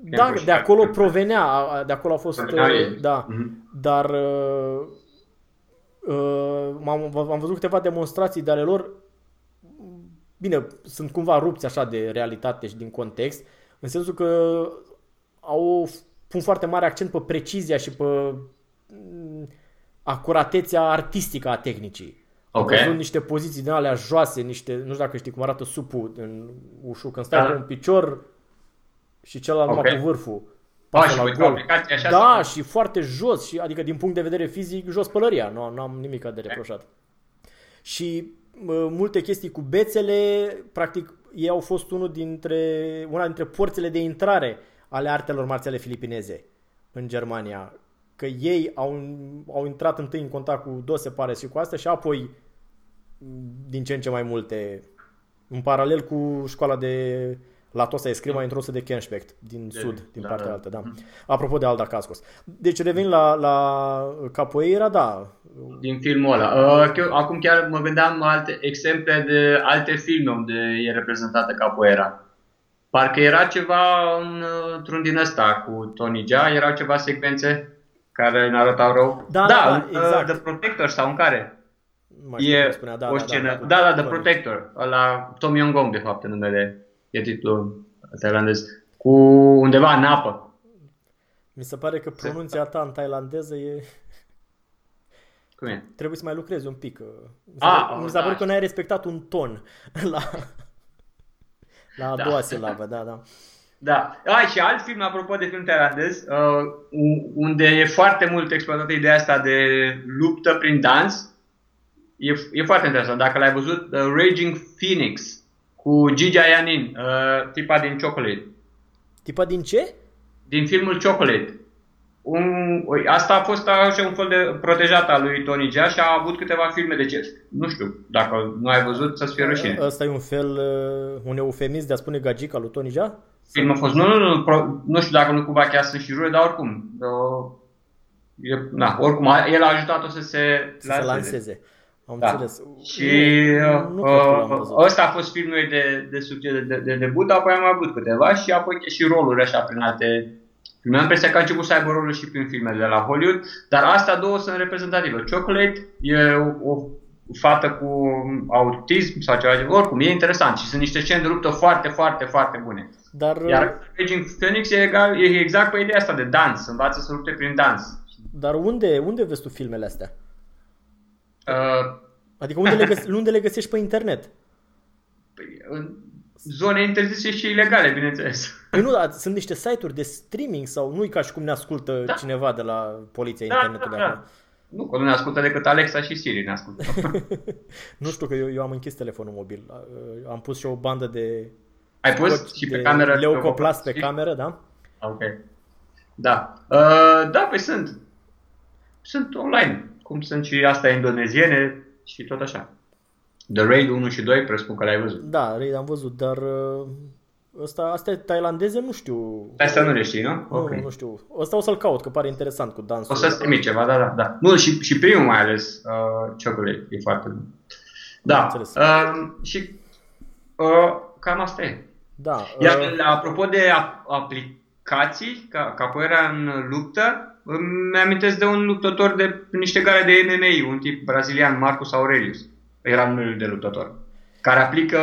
Da, de acolo provenea, de acolo a fost, uh, da, mm-hmm. dar uh, uh, am, am văzut câteva demonstrații de ale lor, bine, sunt cumva rupți așa de realitate și din context, în sensul că au pun foarte mare accent pe precizia și pe mm, acuratețea artistică a tehnicii. Okay. Am văzut niște poziții din alea joase, niște, nu știu dacă știi cum arată supul în ușu, când stai da. pe un picior și celălalt okay. numai cu vârful. Pasă la gol. Așa da, și foarte jos, și, adică din punct de vedere fizic, jos pălăria, nu, nu am nimic de reproșat. Okay. Și uh, multe chestii cu bețele, practic ei au fost unul dintre, una dintre porțile de intrare ale artelor marțiale filipineze în Germania. Că ei au, au intrat întâi în contact cu Dose Pares și cu astea și apoi din ce în ce mai multe, în paralel cu școala de la Tosa Escrima introdusă de Kenspect din de, sud, din da, partea da. altă, da. Mm. Apropo de Alda Cascos. Deci revin la, la Capoeira, da. Din filmul ăla. Uh, acum chiar mă gândeam alte exemple de alte filme unde e reprezentată Capoeira. Parcă era ceva în, într-un din ăsta cu Tony Jaa, erau ceva secvențe care ne arătau rău. Da, da, da exact. The Protector sau în care? Mai știu e spunea. Da, o da, scenă, da, da, da, da, The Protector, la Tom Yong-gong, de fapt, în numele, e titlul tailandez, cu undeva în apă. Mi se pare că pronunția ta în tailandeză e... Cum e? Trebuie să mai lucrezi un pic. Mi se, ah, mi se pare da. că n-ai respectat un ton *laughs* la, la a da. doua silabă, da, da. Da. Ai și alt film, apropo de film tailandez, uh, unde e foarte mult exploatată ideea asta de luptă prin dans, e, e foarte interesant. Dacă l-ai văzut, The Raging Phoenix cu Gigi Ayanin, uh, tipa din Chocolate. Tipa din ce? Din filmul Chocolate. Un, asta a fost așa un fel de protejat al lui Tony Jaa și a avut câteva filme de ce. Nu știu, dacă nu ai văzut, să-ți fie rușine. Asta e un fel, uh, un eufemism de a spune gagica lui Tony Jaa? Film a fost, nu, nu, nu, nu, nu știu dacă nu cumva chiar sunt și jure, dar oricum. Uh, e, na, oricum, el a ajutat-o să se, să lanseze. se lanseze. Am da. înțeles. Și nu, nu uh, ăsta a fost filmul de, de succes de, de, de debut, apoi am avut câteva și apoi și roluri așa prin alte filme. Am impresia că a început să aibă roluri și prin filmele de la Hollywood, dar astea două sunt reprezentative. Chocolate e o, o fată cu autism sau ceva, oricum, e interesant și sunt niște scene de luptă foarte, foarte, foarte bune. Dar, Iar Raging Phoenix e, egal, e exact pe ideea asta de dans, învață să lupte prin dans. Dar unde, unde vezi tu filmele astea? Uh, adică unde le, găse- *laughs* unde le găsești pe internet? Păi, în zone interzise și ilegale, bineînțeles. Păi nu, dar sunt niște site-uri de streaming sau nu e ca și cum ne ascultă da. cineva de la poliția da, internetului da, da. Nu, că nu ne ascultă decât Alexa și Siri ne ascultă. *laughs* nu știu că eu, eu am închis telefonul mobil. Am pus și o bandă de... Ai pus și pe cameră? Leucoplast pe cameră, da? Ok. Da. Uh, da, păi sunt. Sunt online cum sunt și astea indoneziene și tot așa. The Raid 1 și 2, presupun că le-ai văzut. Da, Raid am văzut, dar uh, ăsta, astea tailandeze nu știu. Astea nu le știi, nu? Nu, okay. nu știu. Ăsta o să-l caut, că pare interesant cu dansul. O să-ți trimit ceva, da, da, da. Nu, și, și primul mai ales, uh, Chocolate, e foarte bun. Da, uh, și uh, cam asta e. Da. Iar uh... apropo de aplicații, ca, capoeira în luptă, îmi amintesc de un luptător de niște gare de MMA, un tip brazilian, Marcus Aurelius. Era numele de luptător. Care aplică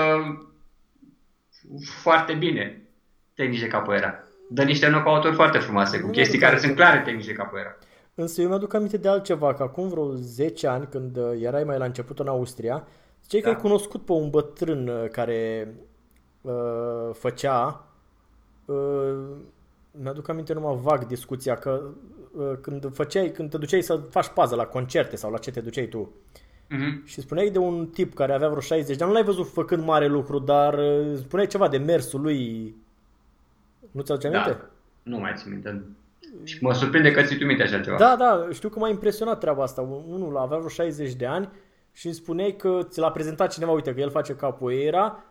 foarte bine tehnici de capoeira. Dă niște knockout foarte frumoase, cu chestii care sunt clare tehnici de capoeira. Însă eu mi-aduc aminte de altceva, că acum vreo 10 ani, când uh, erai mai la început în Austria, ziceai da. că ai cunoscut pe un bătrân uh, care uh, făcea, uh, mi-aduc aminte numai vag discuția, că uh, când făceai, când te duceai să faci pază la concerte sau la ce te duceai tu, uh-huh. și spuneai de un tip care avea vreo 60 de ani, nu l-ai văzut făcând mare lucru, dar uh, spuneai ceva de mersul lui, nu ți-aduce aminte? Da, nu mai țin minte. Și mă surprinde că ți tu minte așa ceva. Da, da, știu că m-a impresionat treaba asta. Unul avea vreo 60 de ani și îmi spuneai că ți l-a prezentat cineva, uite că el face capoeira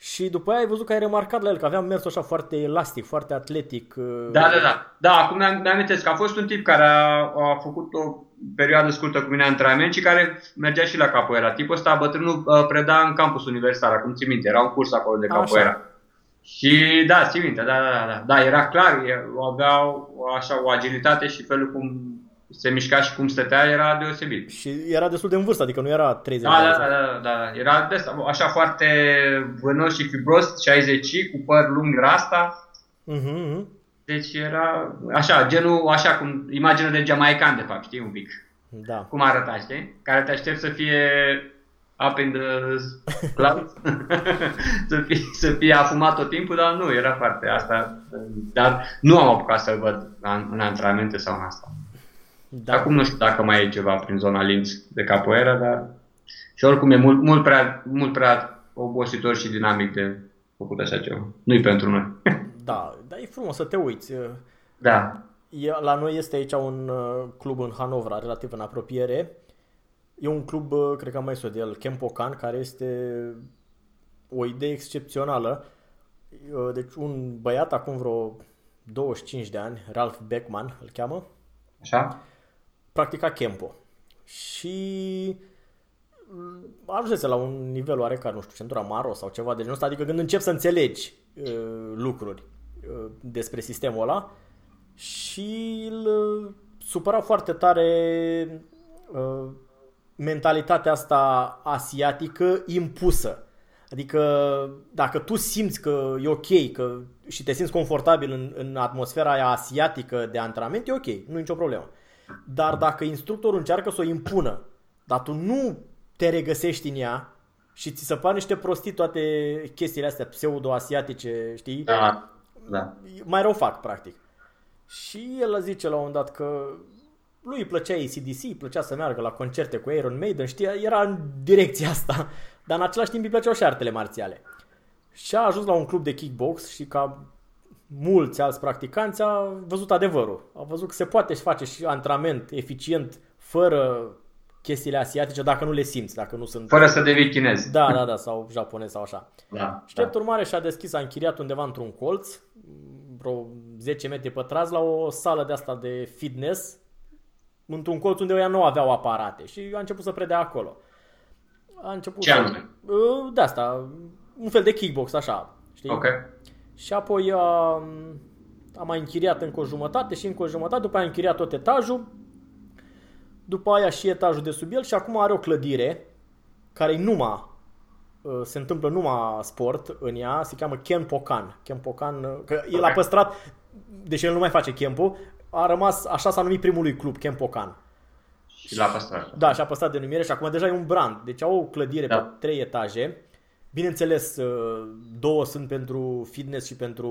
și după aia ai văzut că ai remarcat la el că avea mers așa foarte elastic, foarte atletic. Uh, da, da, da. Da, acum mi-am, mi că a fost un tip care a, a făcut o perioadă scurtă cu mine antrenament și care mergea și la capoeira. Tipul ăsta, bătrânul, uh, preda în campus universitar, acum ți minte, era un curs acolo de capoeira. Așa. Și da, ții minte, da, da, da, da, era clar, avea așa o agilitate și felul cum se mișca și cum stătea era deosebit. Și era destul de în vârstă, adică nu era 30 da, de ani. Da, da, da, da, era des, așa foarte vânos și fibros, 60 cu păr lung rasta. Uh-huh. Deci era așa, genul, așa cum, imagine de jamaican de fapt, știi, un pic. Da. Cum arăta, știi? Care te aștept să fie up in the clouds, *laughs* să, fie, să fie afumat tot timpul, dar nu, era foarte asta. Dar nu am apucat să-l văd în, în antrenamente sau în asta. Da. Acum nu știu dacă mai e ceva prin zona Linz de capoeira, dar și oricum e mult, mult, prea, mult prea obositor și dinamic de făcut așa ceva. Nu-i pentru noi. *laughs* da, dar e frumos să te uiți. Da. E, la noi este aici un uh, club în Hanovra, relativ în apropiere, E un club, cred că am mai spus de el, Kempokan, care este o idee excepțională. Deci un băiat acum vreo 25 de ani, Ralph Beckman îl cheamă. Așa. Practica Kempo. Și ajunsese la un nivel oarecare, nu știu, centura maro sau ceva de genul ăsta, adică când începi să înțelegi uh, lucruri uh, despre sistemul ăla și îl uh, supăra foarte tare uh, mentalitatea asta asiatică impusă. Adică dacă tu simți că e ok că, și te simți confortabil în, în atmosfera aia asiatică de antrenament, e ok, nu e nicio problemă. Dar dacă instructorul încearcă să o impună, dar tu nu te regăsești în ea și ți se par niște prostii toate chestiile astea pseudo-asiatice, știi? Da, da. Mai rău fac, practic. Și el zice la un dat că lui îi plăcea ACDC, îi plăcea să meargă la concerte cu Iron Maiden, știa, era în direcția asta, dar în același timp îi plăceau și artele marțiale. Și a ajuns la un club de kickbox și ca mulți alți practicanți a văzut adevărul. A văzut că se poate face și antrenament eficient fără chestiile asiatice dacă nu le simți, dacă nu sunt... Fără să devii chinez. Da, da, da, sau japonez sau așa. Da, și drept da. urmare și-a deschis, a închiriat undeva într-un colț, vreo 10 metri pătrați, la o sală de asta de fitness, într-un colț unde ea nu aveau aparate și a început să predea acolo. A început Ce anume? Uh, de asta, un fel de kickbox, așa, știi? Ok. Și apoi a, a mai închiriat încă o jumătate și încă o jumătate, după aia a închiriat tot etajul, după aia și etajul de sub el și acum are o clădire care e numai uh, se întâmplă numai sport în ea, se cheamă Ken Pocan. Ken Pocan, uh, că el a păstrat, deși el nu mai face Kempo, a rămas, așa s-a numit primul lui club, Kempokan. Și l-a păstrat. Da, și a păstrat denumire și acum deja e un brand. Deci au o clădire da. pe trei etaje. Bineînțeles, uh, două sunt pentru fitness și pentru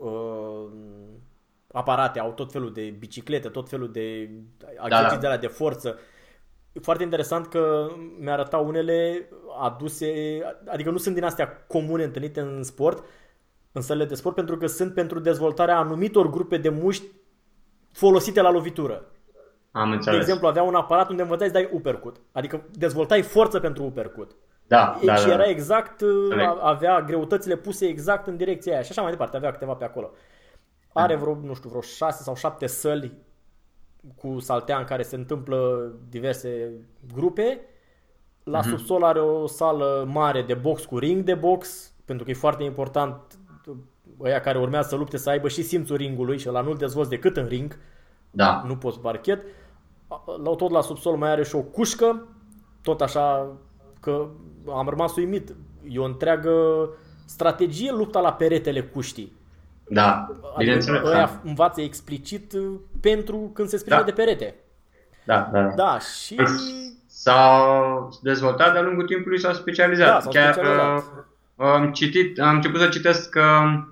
uh, aparate, au tot felul de biciclete, tot felul de exerciții da, da. de forță. E foarte interesant că mi arătau unele aduse, adică nu sunt din astea comune întâlnite în sport, în sălile de sport, pentru că sunt pentru dezvoltarea anumitor grupe de mușchi folosite la lovitură. Am înțeles. De exemplu, avea un aparat unde învățai să dai uppercut. Adică dezvoltai forță pentru uppercut. Da, da, și da, era exact, avea greutățile puse exact în direcția aia și așa mai departe, avea câteva pe acolo. Are vreo, nu știu, vreo șase sau șapte săli cu saltea în care se întâmplă diverse grupe. La uh-huh. subsol are o sală mare de box cu ring de box, pentru că e foarte important ăia care urmează să lupte să aibă și simțul ringului și la nu-l dezvolți decât în ring. Da. Nu poți parchet. La, tot la subsol mai are și o cușcă, tot așa că am rămas uimit. E o întreagă strategie lupta la peretele cuștii. Da, bineînțeles. Adică ăia da. învață explicit uh, pentru când se sprijină da. de perete. da, da. Da, și... S-au dezvoltat de-a lungul timpului, s-au specializat. Da, s-au Chiar specializat. uh, am citit, am început să citesc uh,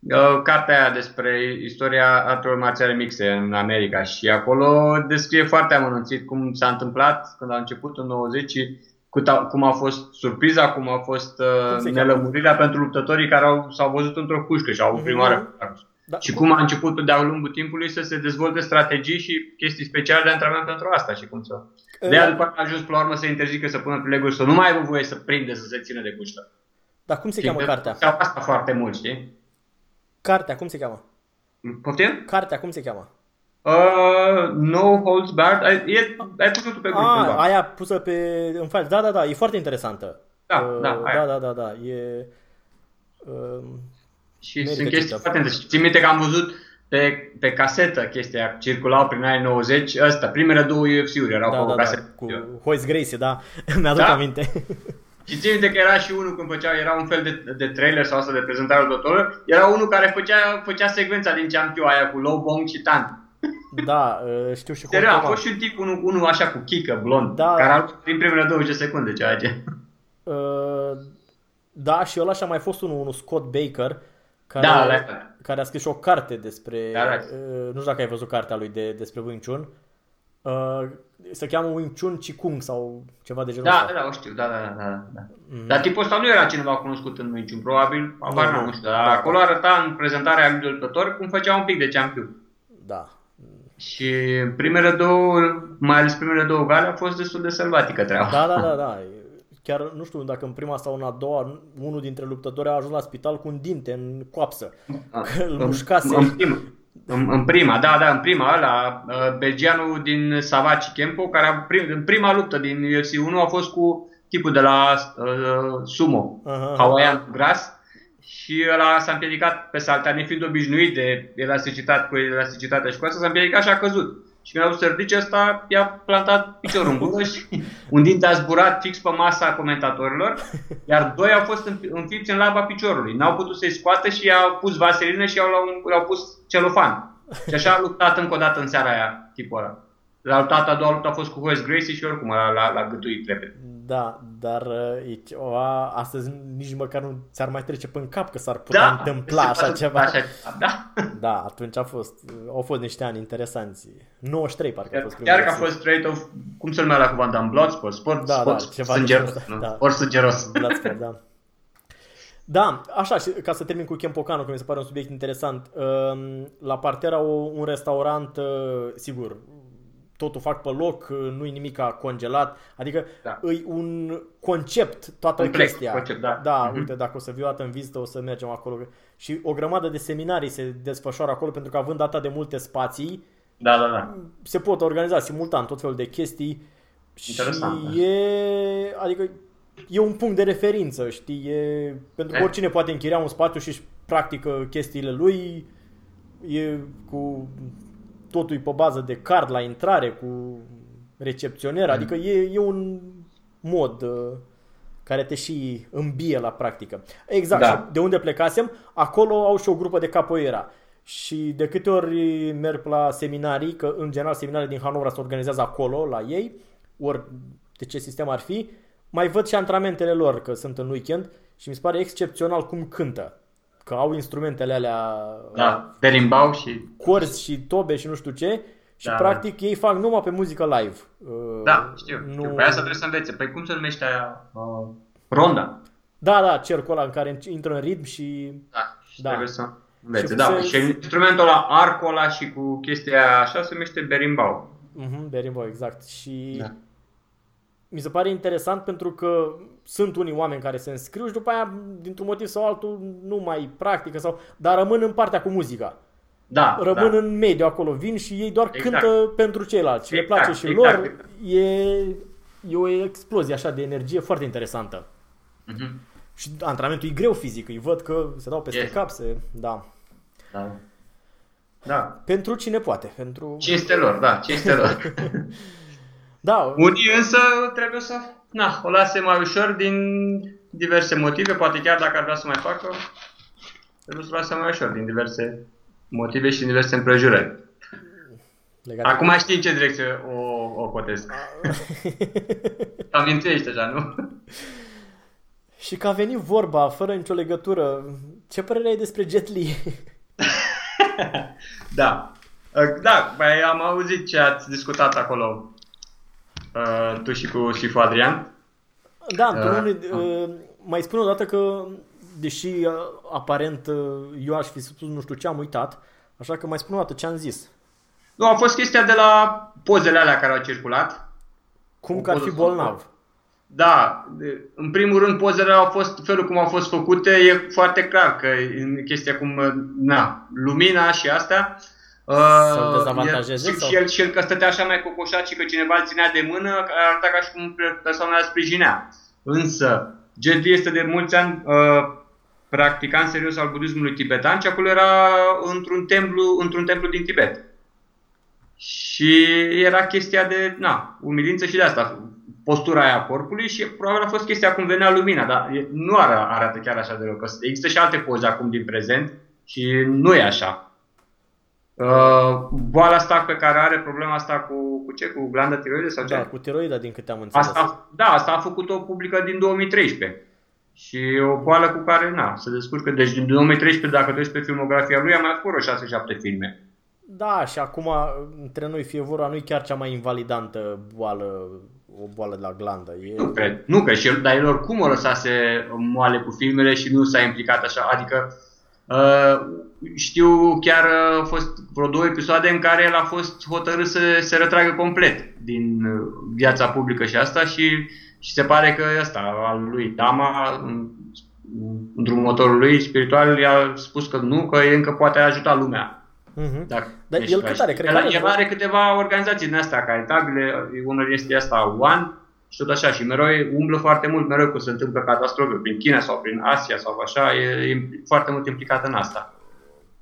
uh, cartea aia despre istoria artelor marțiale mixte în America și acolo descrie foarte amănunțit cum s-a întâmplat când a început în 90 și cât a- cum a fost surpriza, cum a fost Cum uh, se cheamă? nelămurirea pentru luptătorii care au, s-au văzut într-o pușcă și au avut Mhm. prima oară. Da, Și cum a început de-a lungul timpului să se dezvolte strategii și chestii speciale de antrenament pentru asta și cum să... De aia după a ajuns până la urmă să interzică să pună prileguri să nu mai aibă voie să prinde să se țină de cuștă. Dar cum se Și cheamă de- cartea? Se asta foarte mult, știi? Cartea, cum se cheamă? Poftim? Cartea, cum se cheamă? Uh, no holds barred. Ai, e, ai pus tu pe grup A, cumva. aia pusă pe în față. Da, da, da, e foarte interesantă. Da, Uh, da, aia. da, da, da, da, e uh, Și merită sunt chestii citit. foarte interesante. Țin minte că am văzut pe, pe casetă chestia, circulau prin anii 90, ăsta, primele două UFC-uri erau da, pe da, o da, casetă. cu Hoist Gracie, da, *laughs* mi-aduc Da? aminte. *laughs* Și țin minte că era și unul când făcea, era un fel de, de trailer sau asta de prezentare doctorului, era unul care făcea, făcea secvența din Champion aia cu low bong și tan. Da, uh, știu și cum Serios, a chema. fost și un tip, unul, unul așa cu chică, blond, Da. care a luat prin primele 20 de secunde, ceea ce... Uh, da, și ăla și a mai fost unul, unul Scott Baker, care, Da, ăla care a scris și o carte despre, Da, da. uh, nu știu dacă ai văzut cartea lui de, despre Wing Chun, uh, se cheamă Wing Chun Qigong sau ceva de genul Da, ăsta. da, da, o știu, da, da, da, da. da. Mhm. Dar tipul ăsta nu era cineva cunoscut în niciun, probabil, apar Nu, nu, nu. nu știu, dar Da, acolo arăta în prezentarea lui de luptător cum făcea un pic de champion. Da. Și primele două, mai ales primele două gale, a fost destul de sălbatică treaba. Da, da, da, da. Chiar nu știu dacă în prima sau în a doua, unul dintre luptători a ajuns la spital cu un dinte în coapsă. Că îl În- mușcase. În prima, în, în prima, da, da, în prima, ăla, uh, belgianul din Savaci Kempo, care a, prim, în prima luptă din UFC 1 a fost cu tipul de la uh, Sumo, Aha. hawaian gras, și ăla s-a împiedicat pe saltea, nefiind obișnuit de elasticitate cu elasticitatea și cu asta, s-a împiedicat și a căzut. Și când a dus să ridice ăsta, i-a plantat piciorul în gură și un dinte a zburat fix pe masa comentatorilor, iar doi au fost înf- înfipți în laba piciorului. N-au putut să-i scoată și i-au pus vaselină și i-au, i-au pus celofan. Și așa a luptat încă o dată în seara aia, tipul ăla. La luptat, a doua luptă a fost cu Horace Gracie și oricum la, la, la gâtuit repede. Da, dar uh, e ceva, astăzi nici măcar nu ți-ar mai trece pe în cap că s-ar putea întâmpla se așa poate ceva. Așa, ceva, da. *laughs* Da, atunci a fost, au fost niște ani interesanți. 93 parcă a Chiar, fost primul chiar că a UFC. fost straight of, cum se numea la cuvânt, în Bloodsport, sport, Da, sport da, ceva sângeros, de genul ăsta, nu? da. Sport sângeros. *laughs* Bloodsport, da. Da, așa, și ca să termin cu Kempocano, că mi se pare un subiect interesant. um, La parter au un restaurant, uh, sigur, totul fac pe loc, uh, nu-i nimic congelat, adică Da. îi un concept toată Complex, chestia. concept, da. da Mhm. uite, dacă o să viu o dată în vizită, o să mergem acolo. Și o grămadă de seminarii se desfășoară acolo, pentru că având atât de multe spații, Da, da, da. se pot organiza simultan tot felul de chestii Interesant, și da. e, adică e un punct de referință, știi, e, pentru că E. oricine poate închiria un spațiu și își practică chestiile lui, e cu totul e pe bază de card la intrare, cu recepționer, Mm. adică e, e un mod uh, care te și îmbie la practică. Exact, Da. și de unde plecasem, acolo au și o grupă de capoeira. Și de câte ori merg la seminarii, că în general seminarii din Hanovra se organizează acolo, la ei, ori de ce sistem ar fi, mai văd și antrenamentele lor, că sunt în weekend, și mi se pare excepțional cum cântă. Că au instrumentele alea, Da, de limbau și... corzi și tobe și nu știu ce, și Da, practic ei fac numai pe muzică live. Uh, Da, știu. Nu... știu. Pe asta trebuie să învețe. Păi cum se numește aia? Uh, ronda. Da, da, cercul ăla în care intră în ritm și... Da, și Da. trebuie să învețe. Și da, se- și instrumentul ăla, arcul ăla și cu chestia aia așa se numește berimbau. Mhm, berimbau, exact. Și Da. mi se pare interesant pentru că sunt unii oameni care se înscriu și după aia, dintr-un motiv sau altul, nu mai practică sau... Dar rămân în partea cu muzica. Da, Rămân da. în mediu acolo, vin și ei doar Exact. cântă pentru ceilalți și le Exact, place și exact, lor. exact. E, e o explozie așa de energie foarte interesantă. Mhm. Și antrenamentul e greu fizic, îi văd că se dau peste Este. cap, se... Da. Da. Da. Pentru cine poate, pentru... Cinstelor, da, cinstelor. *laughs* *laughs* Da, Unii însă trebuie să na, o lase mai ușor din diverse motive, poate chiar dacă ar vrea să mai facă, trebuie să o lase mai ușor din diverse motive și din diverse împrejurări. Legat Acum de... știi în ce direcție o, o cotesc. *laughs* Amintești deja, nu? *laughs* Și că a venit vorba, fără nicio legătură, ce părere ai despre Jet Li? *laughs* da. Da, mai am auzit ce ați discutat acolo uh, tu și cu, și cu Adrian. Da, uh, uh, mai spun o dată că, deși uh, aparent uh, eu aș fi spus nu știu ce, am uitat, așa că mai spun o dată ce am zis. Nu, a fost chestia de la pozele alea care au circulat. Cum că ar fi bolnav. Da, în primul rând pozele au fost, felul cum au fost făcute, e foarte clar că e chestia cum, na, lumina și asta. Să uh, dezavantajeze? El, sau? Și, el, și el că stătea așa mai cocoșat și că cineva îl ținea de mână, arăta ca și cum persoana îl sprijinea. Însă, Jet Li este de mulți ani uh, practicant serios al budismului tibetan și acolo era într-un templu, într-un templu din Tibet. Și era chestia de, na, umilință și de asta, postura aia a corpului și probabil a fost chestia cum venea lumina, dar nu arată chiar așa de rău, că există și alte poze acum din prezent și nu e așa. Uh, boala asta pe care are problema asta cu, cu ce? Cu glanda tiroide sau ce? Da, cu tiroida din câte am înțeles. Asta, da, asta a făcut-o publică din 2013. Și o boală cu care, na, se descurcă. Deci din 2013, dacă tu pe filmografia lui, a mai făcut 6-7 filme. Da, și acum între noi fie vorba, nu e chiar cea mai invalidantă boală, o boală de la glandă. E... Nu cred, nu cred, și el, dar el oricum o lăsase moale cu filmele și nu s-a implicat așa, adică uh, știu chiar uh, au fost vreo două episoade în care el a fost hotărât să se retragă complet din uh, viața publică și asta și, și se pare că ăsta al lui Dama, îndrumătorul lui spiritual, i-a spus că nu, că încă poate ajuta lumea Uh-huh. Dacă Dar el cât are? Cred el, el are câteva organizații din astea caritabile, unul este asta One și tot așa și mereu umblă foarte mult, mereu că se întâmplă catastrofe prin China sau prin Asia sau așa, e, e foarte mult implicat în asta.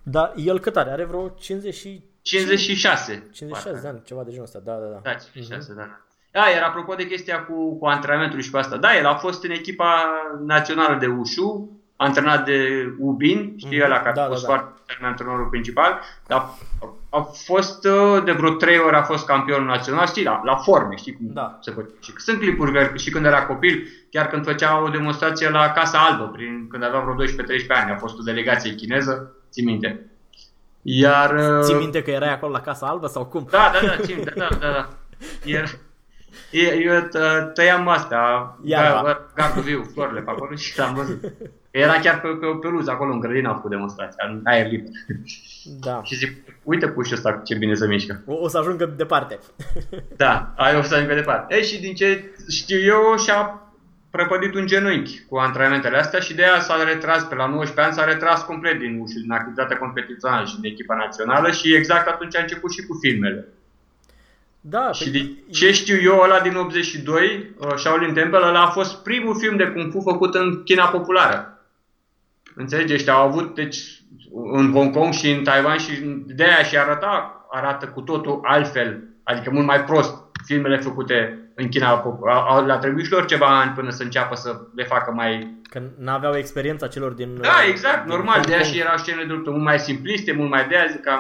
Dar el cât are? Are vreo 50 și... 56. 56 de ani, ceva de genul ăsta, da, da, da. Da, 56 uh-huh. da. Da, iar apropo de chestia cu, cu antrenamentul și cu asta, da, el a fost în echipa națională de ușu, antrenat de Ubin, știi mm-hmm. ăla care da, a fost da, da. foarte antrenorul principal, dar a fost uh, de vreo trei ori a fost campionul național, știi, la, la forme, știi cum da. se face. Și sunt clipuri și când era copil, chiar când făcea o demonstrație la Casa Albă, prin, când avea vreo 12-13 ani, a fost o delegație chineză, ții minte. Iar... Ții uh, minte că erai acolo la Casa Albă sau cum? Da, da, da, țin, da, da, da. da. Iar, eu tăiam astea, gardul viu, florile pe acolo și am văzut. Era chiar pe, pe o peluză acolo în grădină a făcut demonstrația, în aer liber. Da. și zic, uite pușul ăsta ce bine se mișcă. O, o să ajungă departe. da, ai o să ajungă departe. Ei, și din ce știu eu, și-a prăpădit un genunchi cu antrenamentele astea și de aia s-a retras, pe la 19 ani s-a retras complet din ușă, din activitatea competițională și din echipa națională și exact atunci a început și cu filmele. Da, și de ce știu eu, ăla din 82, uh, Shaolin Temple, ăla a fost primul film de Kung Fu făcut în China populară. Înțelegi? Ăștia au avut, deci, în Hong Kong și în Taiwan și de aia și arăta, arată cu totul altfel, adică mult mai prost filmele făcute în China. Le-a trebuit și lor ceva ani până să înceapă să le facă mai... Că n-aveau experiența celor din... Da, exact, din normal, de aia și erau scenele de luptă mult mai simpliste, mult mai de aia, zic, că,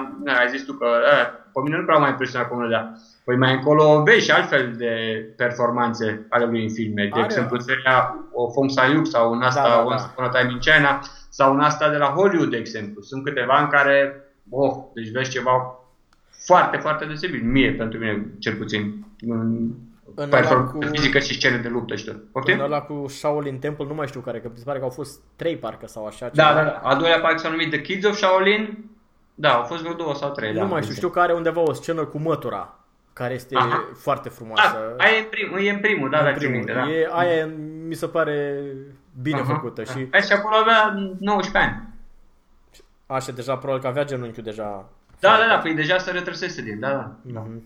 ai zis tu că a, pe mine nu prea mai impresionat cum de Păi mai încolo vezi și altfel de performanțe ale lui în filme. De Are. exemplu, seria o Fong Sayuk sau în asta da, da, da. Once Upon a Time in China sau în asta de la Hollywood, de exemplu. Sunt câteva în care, oh, deci vezi ceva foarte, foarte deosebit. Mie, pentru mine, cel puțin. În, în performanță cu... fizică și scene de luptă și tot. Poftim? În ăla cu Shaolin Temple, nu mai știu care, că mi se pare că au fost trei parcă sau așa. Da, da, da. A doilea parcă s-a numit The Kids of Shaolin. Da, au fost vreo două sau trei. Nu da, mai știu, știu că are undeva o scenă cu mătura care este Aha. foarte frumoasă. Da, aia e în, prim, e în primul, da, în da, primul, minte, da. E, aia mi se pare bine Aha. făcută. Și... Aia și acolo avea 19 ani. Așa, deja probabil că avea genunchiul deja. Da, da, da, păi deja se retrăsese din, da, da. Mm-hmm.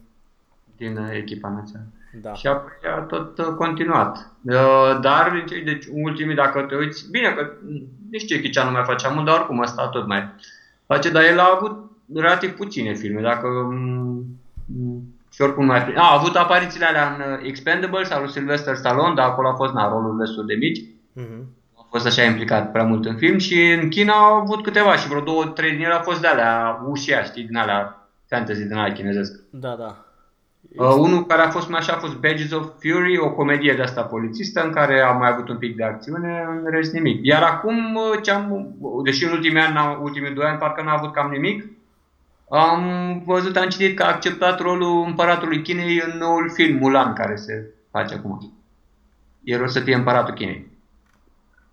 Din uh, echipa națională. Da. Și apoi a tot uh, continuat. Uh, dar, deci, ultimii, dacă te uiți, bine că nu știu ce nu mai face mult, dar oricum asta tot mai face, dar el a avut relativ puține filme. Dacă mm, și oricum mai A, a avut aparițiile alea în uh, Expendables al lui Sylvester Stallone, dar acolo a fost na, rolul destul de mici. Uh-huh. A fost așa implicat prea mult în film și în China au avut câteva și vreo două, trei din ele au fost de alea ușia, știi, din alea fantasy din aia chinezesc. Da, da. Uh, unul care a fost mai așa a fost Badges of Fury, o comedie de asta polițistă în care am mai avut un pic de acțiune, în rest nimic. Iar acum, uh, ce am, deși în ultimii ani, ultimii doi ani, parcă n-a avut cam nimic, am văzut, am citit că a acceptat rolul împăratului Chinei în noul film Mulan care se face acum. E rost să fie împăratul Chinei.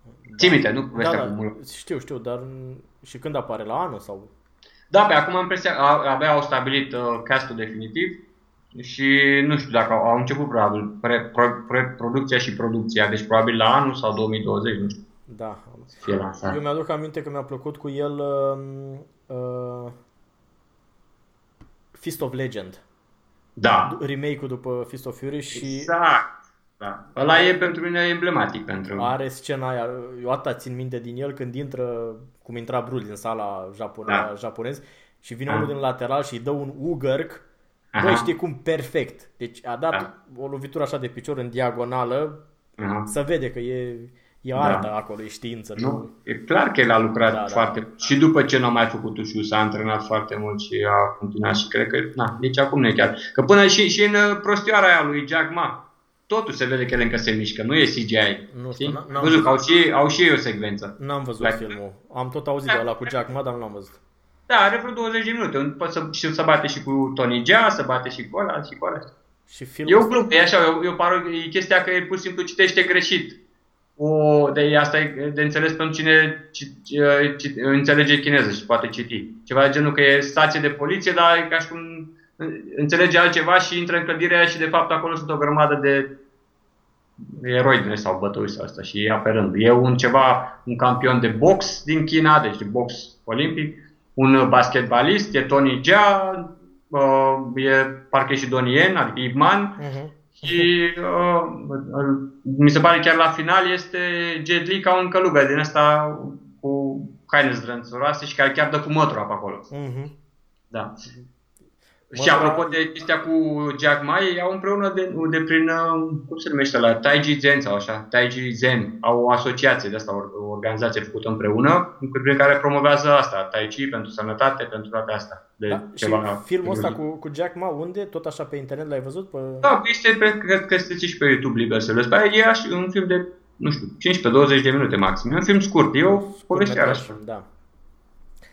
Da. Ții minte, nu? Da, da, știu, știu, dar și când apare? La anul sau? Da, pe acum am impresia, abia au stabilit uh, castul definitiv și nu știu dacă au, au început probabil pre, pre, pre, producția și producția, deci probabil la anul sau 2020, nu știu. Da. Fie Eu mi-aduc aminte că mi-a plăcut cu el uh, uh, Fist of Legend. Da. Remake-ul după Fist of Fury și... Exact. Da. Ăla e pentru mine emblematic. Pentru... Are scena aia, eu atâta țin minte din el când intră, cum intra Brul din sala japone, da. japonez și vine da. unul din lateral și îi dă un ugărc Băi, știi cum? Perfect. Deci a dat da. o lovitură așa de picior în diagonală, Aha. să vede că e, e artă da. acolo, e știință. Nu, nu, e clar că el a lucrat da, da. foarte da. Și după ce nu a mai făcut și s-a antrenat foarte mult și a continuat și cred că, na, nici acum nu e chiar. Că până și, și în uh, prostioara aia lui Jack Ma, totul se vede că el încă se mișcă, nu e CGI. Nu știu, n-am văzut, au și, au și ei o secvență. N-am văzut like, filmul. Am tot auzit de ăla cu Jack Ma, dar nu l-am văzut. Da, are vreo 20 de minute. Poate să, și să bate și cu Tony Jaa, să bate și cu ăla și cu ăla. Și filmul e o glumă, e așa, e, o paro- e chestia că e pur și simplu citește greșit. O, de asta e de înțeles pentru cine ci, ci, ci, înțelege chineză și poate citi. Ceva de genul că e stație de poliție, dar e ca și cum înțelege altceva și intră în clădirea aia și de fapt acolo sunt o grămadă de eroi sau bătăi sau asta și e apărând. E un ceva, un campion de box din China, deci de box olimpic, un basketbalist, e Tony Jaa, uh, e parcă și Donnie Yen, adică Ip Man, uh-huh. și uh, mi se pare chiar la final este Jet Li ca un călugăr din asta cu haine zdrânțuroase și care chiar dă cu mătura pe acolo. Uh-huh. Da. Și apropo de chestia cu Jack Ma, ei au împreună de, de prin, uh, cum se numește la Taiji Zen sau așa, Taiji Zen, au o asociație de asta, o organizație făcută împreună, prin care promovează asta, Tai Chi pentru sănătate, pentru toate astea. De da, ceva și filmul ăsta cu, cu Jack Ma, unde? Tot așa pe internet l-ai văzut? Pe... Da, este pe, cred că este și pe YouTube liber să vezi. E un film de, nu știu, 15-20 de minute maxim. E un film scurt, e o poveste așa. Da.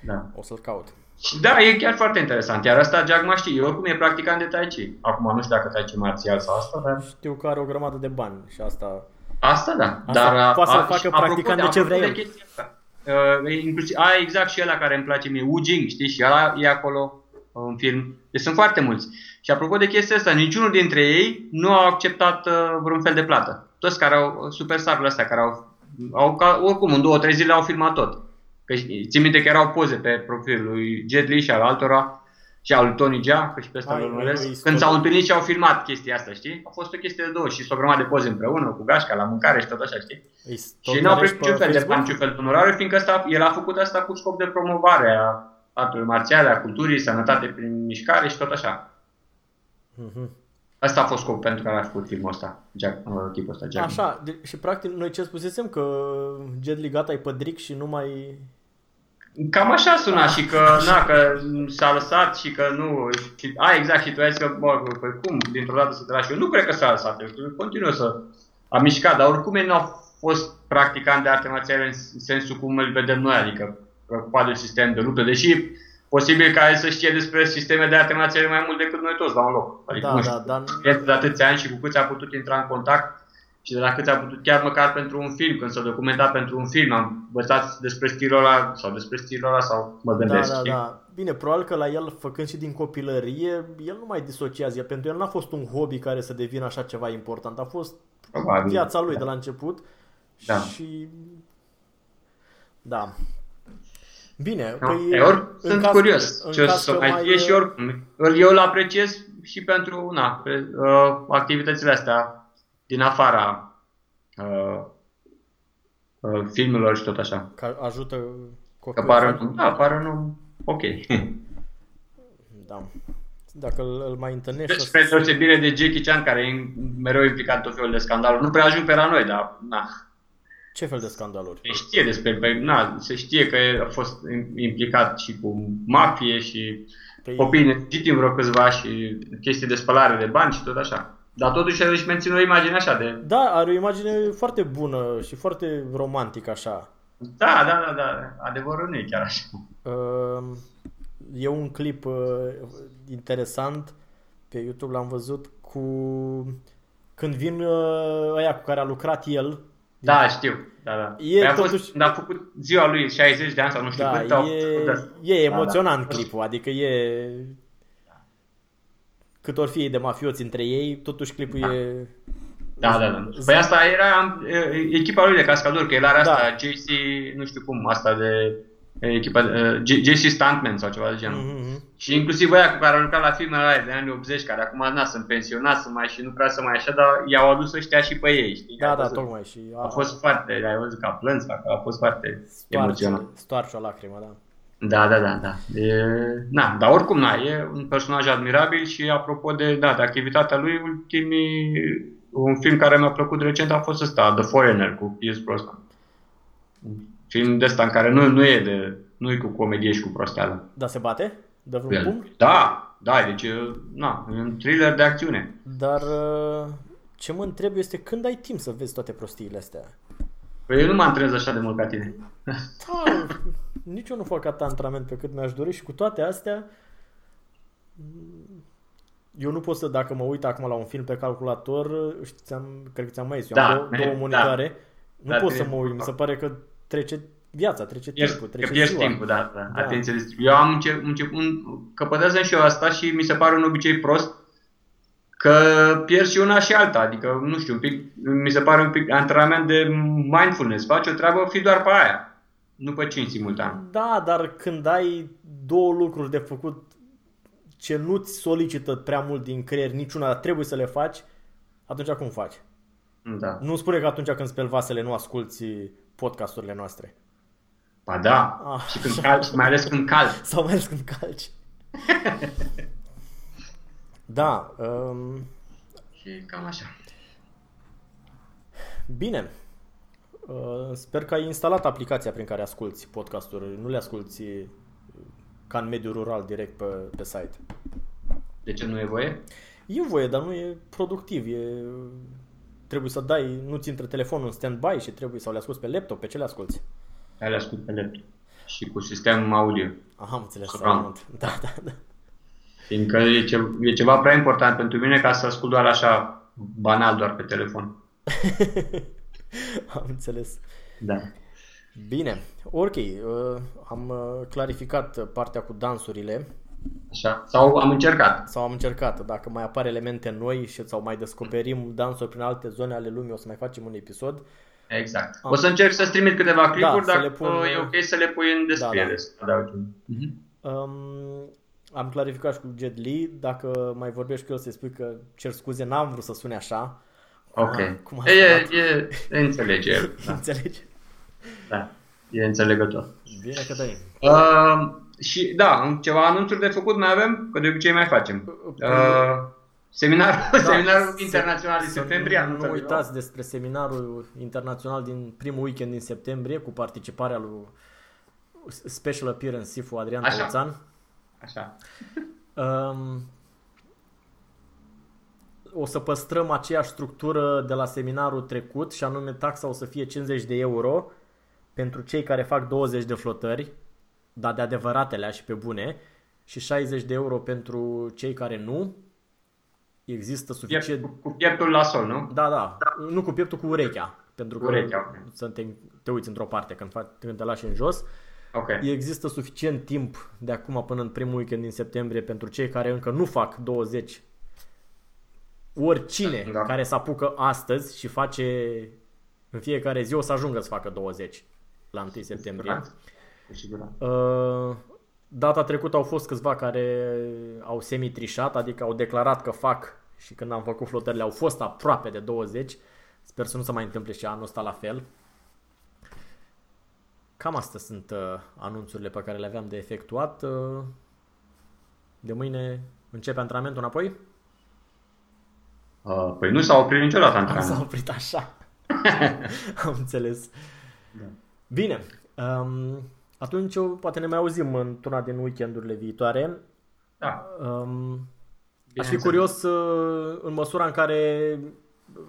da. O să-l caut. Și da, e chiar foarte interesant. Iar asta Jack Ma știe. Oricum e practicant de Tai Chi. Acum nu știu dacă Tai Chi marțial sau asta, dar... Știu că are o grămadă de bani și asta... Asta da. Asta dar poate să facă practicant de, de ce vrea el. uh, inclusiv, a, exact și ăla care îmi place mie, Wu Jing, știi? Și ăla e acolo uh, în film. Deci sunt foarte mulți. Și apropo de chestia asta, niciunul dintre ei nu a acceptat uh, vreun fel de plată. Toți care au, superstarurile astea care au, au ca, oricum în două, trei zile au filmat tot. Că țin minte că erau poze pe profilul lui Jet Li și al altora și al lui Tony Jaa, că și pe ăsta îl urmăresc, când s-au întâlnit și au filmat chestia asta, știi? A fost o chestie de două și s-o grămadă de poze împreună, cu gașca, la mâncare și tot așa, știi? Și n-au primit niciun fel de bani, niciun fel de onorare, fiindcă asta, el a făcut asta cu scop de promovare a artului marțiale, a culturii, sănătate prin mișcare și tot așa. Mm-hmm. Asta a fost scopul pentru care a făcut filmul ăsta, Jack, uh, tipul ăsta, Jack. Așa, de, și practic noi ce spusesem, că Jet Li gata e pădric și nu mai Cam așa suna și că, na, că s-a lăsat și că nu... Și, a, exact, și tu ai zis că, bă, păi cum, dintr-o dată să te lași? Eu nu cred că s-a lăsat, eu continuă să a mișcat, dar oricum el nu a fost practicant de arte marțiale în sensul cum îl vedem noi, adică preocupat de sistem de luptă, deși posibil ca el să știe despre sisteme de arte marțiale mai mult decât noi toți la un loc. Adică, da, nu știu, da, dar... de atâția ani și cu câți a putut intra în contact și de la câți a putut, chiar măcar pentru un film, când s-a documentat pentru un film, am învățat despre stilul ăla sau despre stilul ăla sau mă gândesc. Da, da, da. Bine, probabil că la el, făcând și din copilărie, el nu mai disociază. Pentru el n-a fost un hobby care să devină așa ceva important. A fost Probabil. viața lui de la început. Da. Și... Da. Bine, da. păi... E, ori, sunt caz, curios ce o să mai fie și oricum. Eu îl apreciez și pentru na, pe, uh, activitățile astea din afara uh, uh, filmelor și tot așa. Că ajută copiii. Că pară, da, pară nu ok. *laughs* da. Dacă îl, îl mai întâlnești... Deci, spre deosebire de Jackie Chan, care e mereu implicat tot felul de scandaluri. Nu prea ajung pe la noi, dar na. Ce fel de scandaluri? Se știe despre, na, se știe că a fost implicat și cu mafie și Că Copiii legitim vreo câțiva și chestii de spălare de bani și tot așa. Dar totuși își menține o imagine așa de... Da, are o imagine foarte bună și foarte romantică așa. Da, da, da, da. Adevărul nu e chiar așa. Uh, e un clip uh, interesant pe YouTube l-am văzut cu când vin uh, ăia cu care a lucrat el. Da, știu. Da, da. E păi a totuși... fost, când a făcut ziua lui 60 de ani sau nu știu da, cât, e, da. e emoționant da, da. clipul, adică e cât or fi de mafioți între ei, totuși clipul da. e... Da, da, da. Păi asta era echipa lui de cascador, că el are asta, da. JC, nu știu cum, asta de echipa uh, JC Stuntman sau ceva de genul. Mm-hmm. Și inclusiv aia cu care au lucrat la filmele alea de anii 80, care acum na, sunt pensionați, sunt mai și nu prea să mai așa, dar i-au adus ăștia și pe ei, știi? Da, da, tocmai. Și a, a fost foarte, ai văzut că a plâns, a fost foarte stoarce, emoționant. Stoarce o lacrimă, da. Da, da, da, da. E, na, dar oricum, na, e un personaj admirabil și apropo de, da, de activitatea lui, ultimii, un film care mi-a plăcut recent a fost ăsta, The Foreigner, cu Pierce Brosnan film de ăsta în care nu, nu e de, nu e cu comedie și cu prosteală. Da, se bate? Dă vreun punct? Da, da, deci na, e un thriller de acțiune. Dar uh, ce mă întreb este când ai timp să vezi toate prostiile astea? Păi eu nu mă antrenez așa de mult ca tine. Da, *laughs* nici eu nu fac atât antrenament pe cât mi-aș dori și cu toate astea eu nu pot să, dacă mă uit acum la un film pe calculator, știți, cred că ți-am mai zis, eu da, am două, două da. monitoare, da, nu da, pot să mă uit, mi se pare că trece viața, trece timpul, trece că ziua. timpul, da, da, da. atenție. Eu am început, început căpătează și eu asta și mi se pare un obicei prost că pierzi și una și alta, adică, nu știu, un pic, mi se pare un pic antrenament de mindfulness, faci o treabă, fi doar pe aia, nu pe cinci simultan. Da, dar când ai două lucruri de făcut ce nu-ți solicită prea mult din creier, niciuna, dar trebuie să le faci, atunci cum faci? Da. Nu spune că atunci când speli vasele nu asculti podcasturile noastre. Ba da, ah, și când calci, mai ales când calci. *laughs* Sau mai ales când calci. da. Um... Și cam așa. Bine. Uh, sper că ai instalat aplicația prin care asculti podcasturi. Nu le asculti ca în mediul rural direct pe, pe site. De ce nu e voie? E voie, dar nu e productiv. E trebuie să dai, nu-ți intră telefonul în stand-by și trebuie să le asculti pe laptop, pe ce le asculti? Le ascult pe laptop și cu sistem audio. Aha, am înțeles. Da, da, da. Fiindcă e, ce, e ceva prea important pentru mine ca să ascult doar așa banal, doar pe telefon. *laughs* *laughs* am înțeles. Da. Bine, ok, uh, am uh, clarificat partea cu dansurile. Așa. Sau am încercat. Sau am încercat. Dacă mai apar elemente noi și sau mai descoperim dansuri prin alte zone ale lumii, o să mai facem un episod. Exact. Am... O să încerc să-ți trimit câteva clipuri, da, dacă pun... e ok să le pui în descriere. Da, da. da uh-huh. um, am clarificat și cu Jet Li, dacă mai vorbești cu el să spui că cer scuze, n-am vrut să sune așa. Ok. Cum a, e, e, e, înțelege el. *laughs* Da. înțelege. Da, e înțelegător. Bine că dai. Uh, și da, ceva anunțuri de făcut mai avem, că de obicei mai facem. Uh, seminarul, da, seminarul internațional din septembrie. Nu, nu uitați despre seminarul internațional din primul weekend din septembrie cu participarea lui Special Appearance Sifu Adrian Așa. Tăuțan. Așa. Um, o să păstrăm aceeași structură de la seminarul trecut și anume taxa o să fie 50 de euro pentru cei care fac 20 de flotări dar de adevăratele și pe bune, și 60 de euro pentru cei care nu. Există suficient... Cu, cu pieptul la sol, nu? Da, da, da. Nu cu pieptul, cu urechea. Pentru cu că urechea, okay. să te, te uiți într-o parte când, faci, când te lași în jos. Okay. Există suficient timp de acum până în primul weekend din septembrie pentru cei care încă nu fac 20 oricine da. care se apucă astăzi și face în fiecare zi o să ajungă să facă 20 la 1 septembrie. Da. Uh, data trecută au fost câțiva care au semi-trișat, adică au declarat că fac și când am făcut flotările au fost aproape de 20. Sper să nu se mai întâmple și anul ăsta la fel. Cam astea sunt uh, anunțurile pe care le aveam de efectuat. Uh, de mâine începe antrenamentul înapoi? Uh, păi nu s-a oprit niciodată antrenamentul. S-a oprit așa. *laughs* Am înțeles. Da. Bine. Um, atunci poate ne mai auzim într-una din weekendurile viitoare. Da. Um, aș fi curios uh, în măsura în care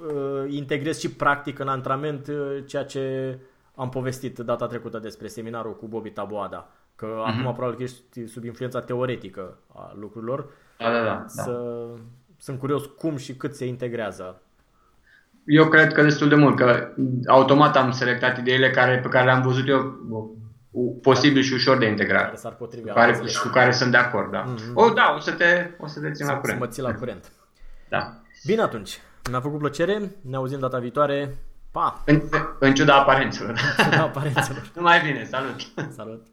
uh, integrez și practic în antrenament uh, ceea ce am povestit data trecută despre seminarul cu Bobby Taboada. Că uh-huh. acum probabil că ești sub influența teoretică a lucrurilor. Da, da, da. Să, da. Sunt curios cum și cât se integrează. Eu cred că destul de mult, că automat am selectat ideile care, pe care le-am văzut eu posibil și ușor de integrat. Care s-ar potrivi. Cu care, și cu care sunt de acord, da. Mm-hmm. O, da, o să te, o să te țin la curent. Să mă țin la curent. Da. Bine atunci. Mi-a făcut plăcere. Ne auzim data viitoare. Pa! În, în ciuda aparențelor. În ciuda aparențelor. *laughs* Numai bine. Salut! Salut!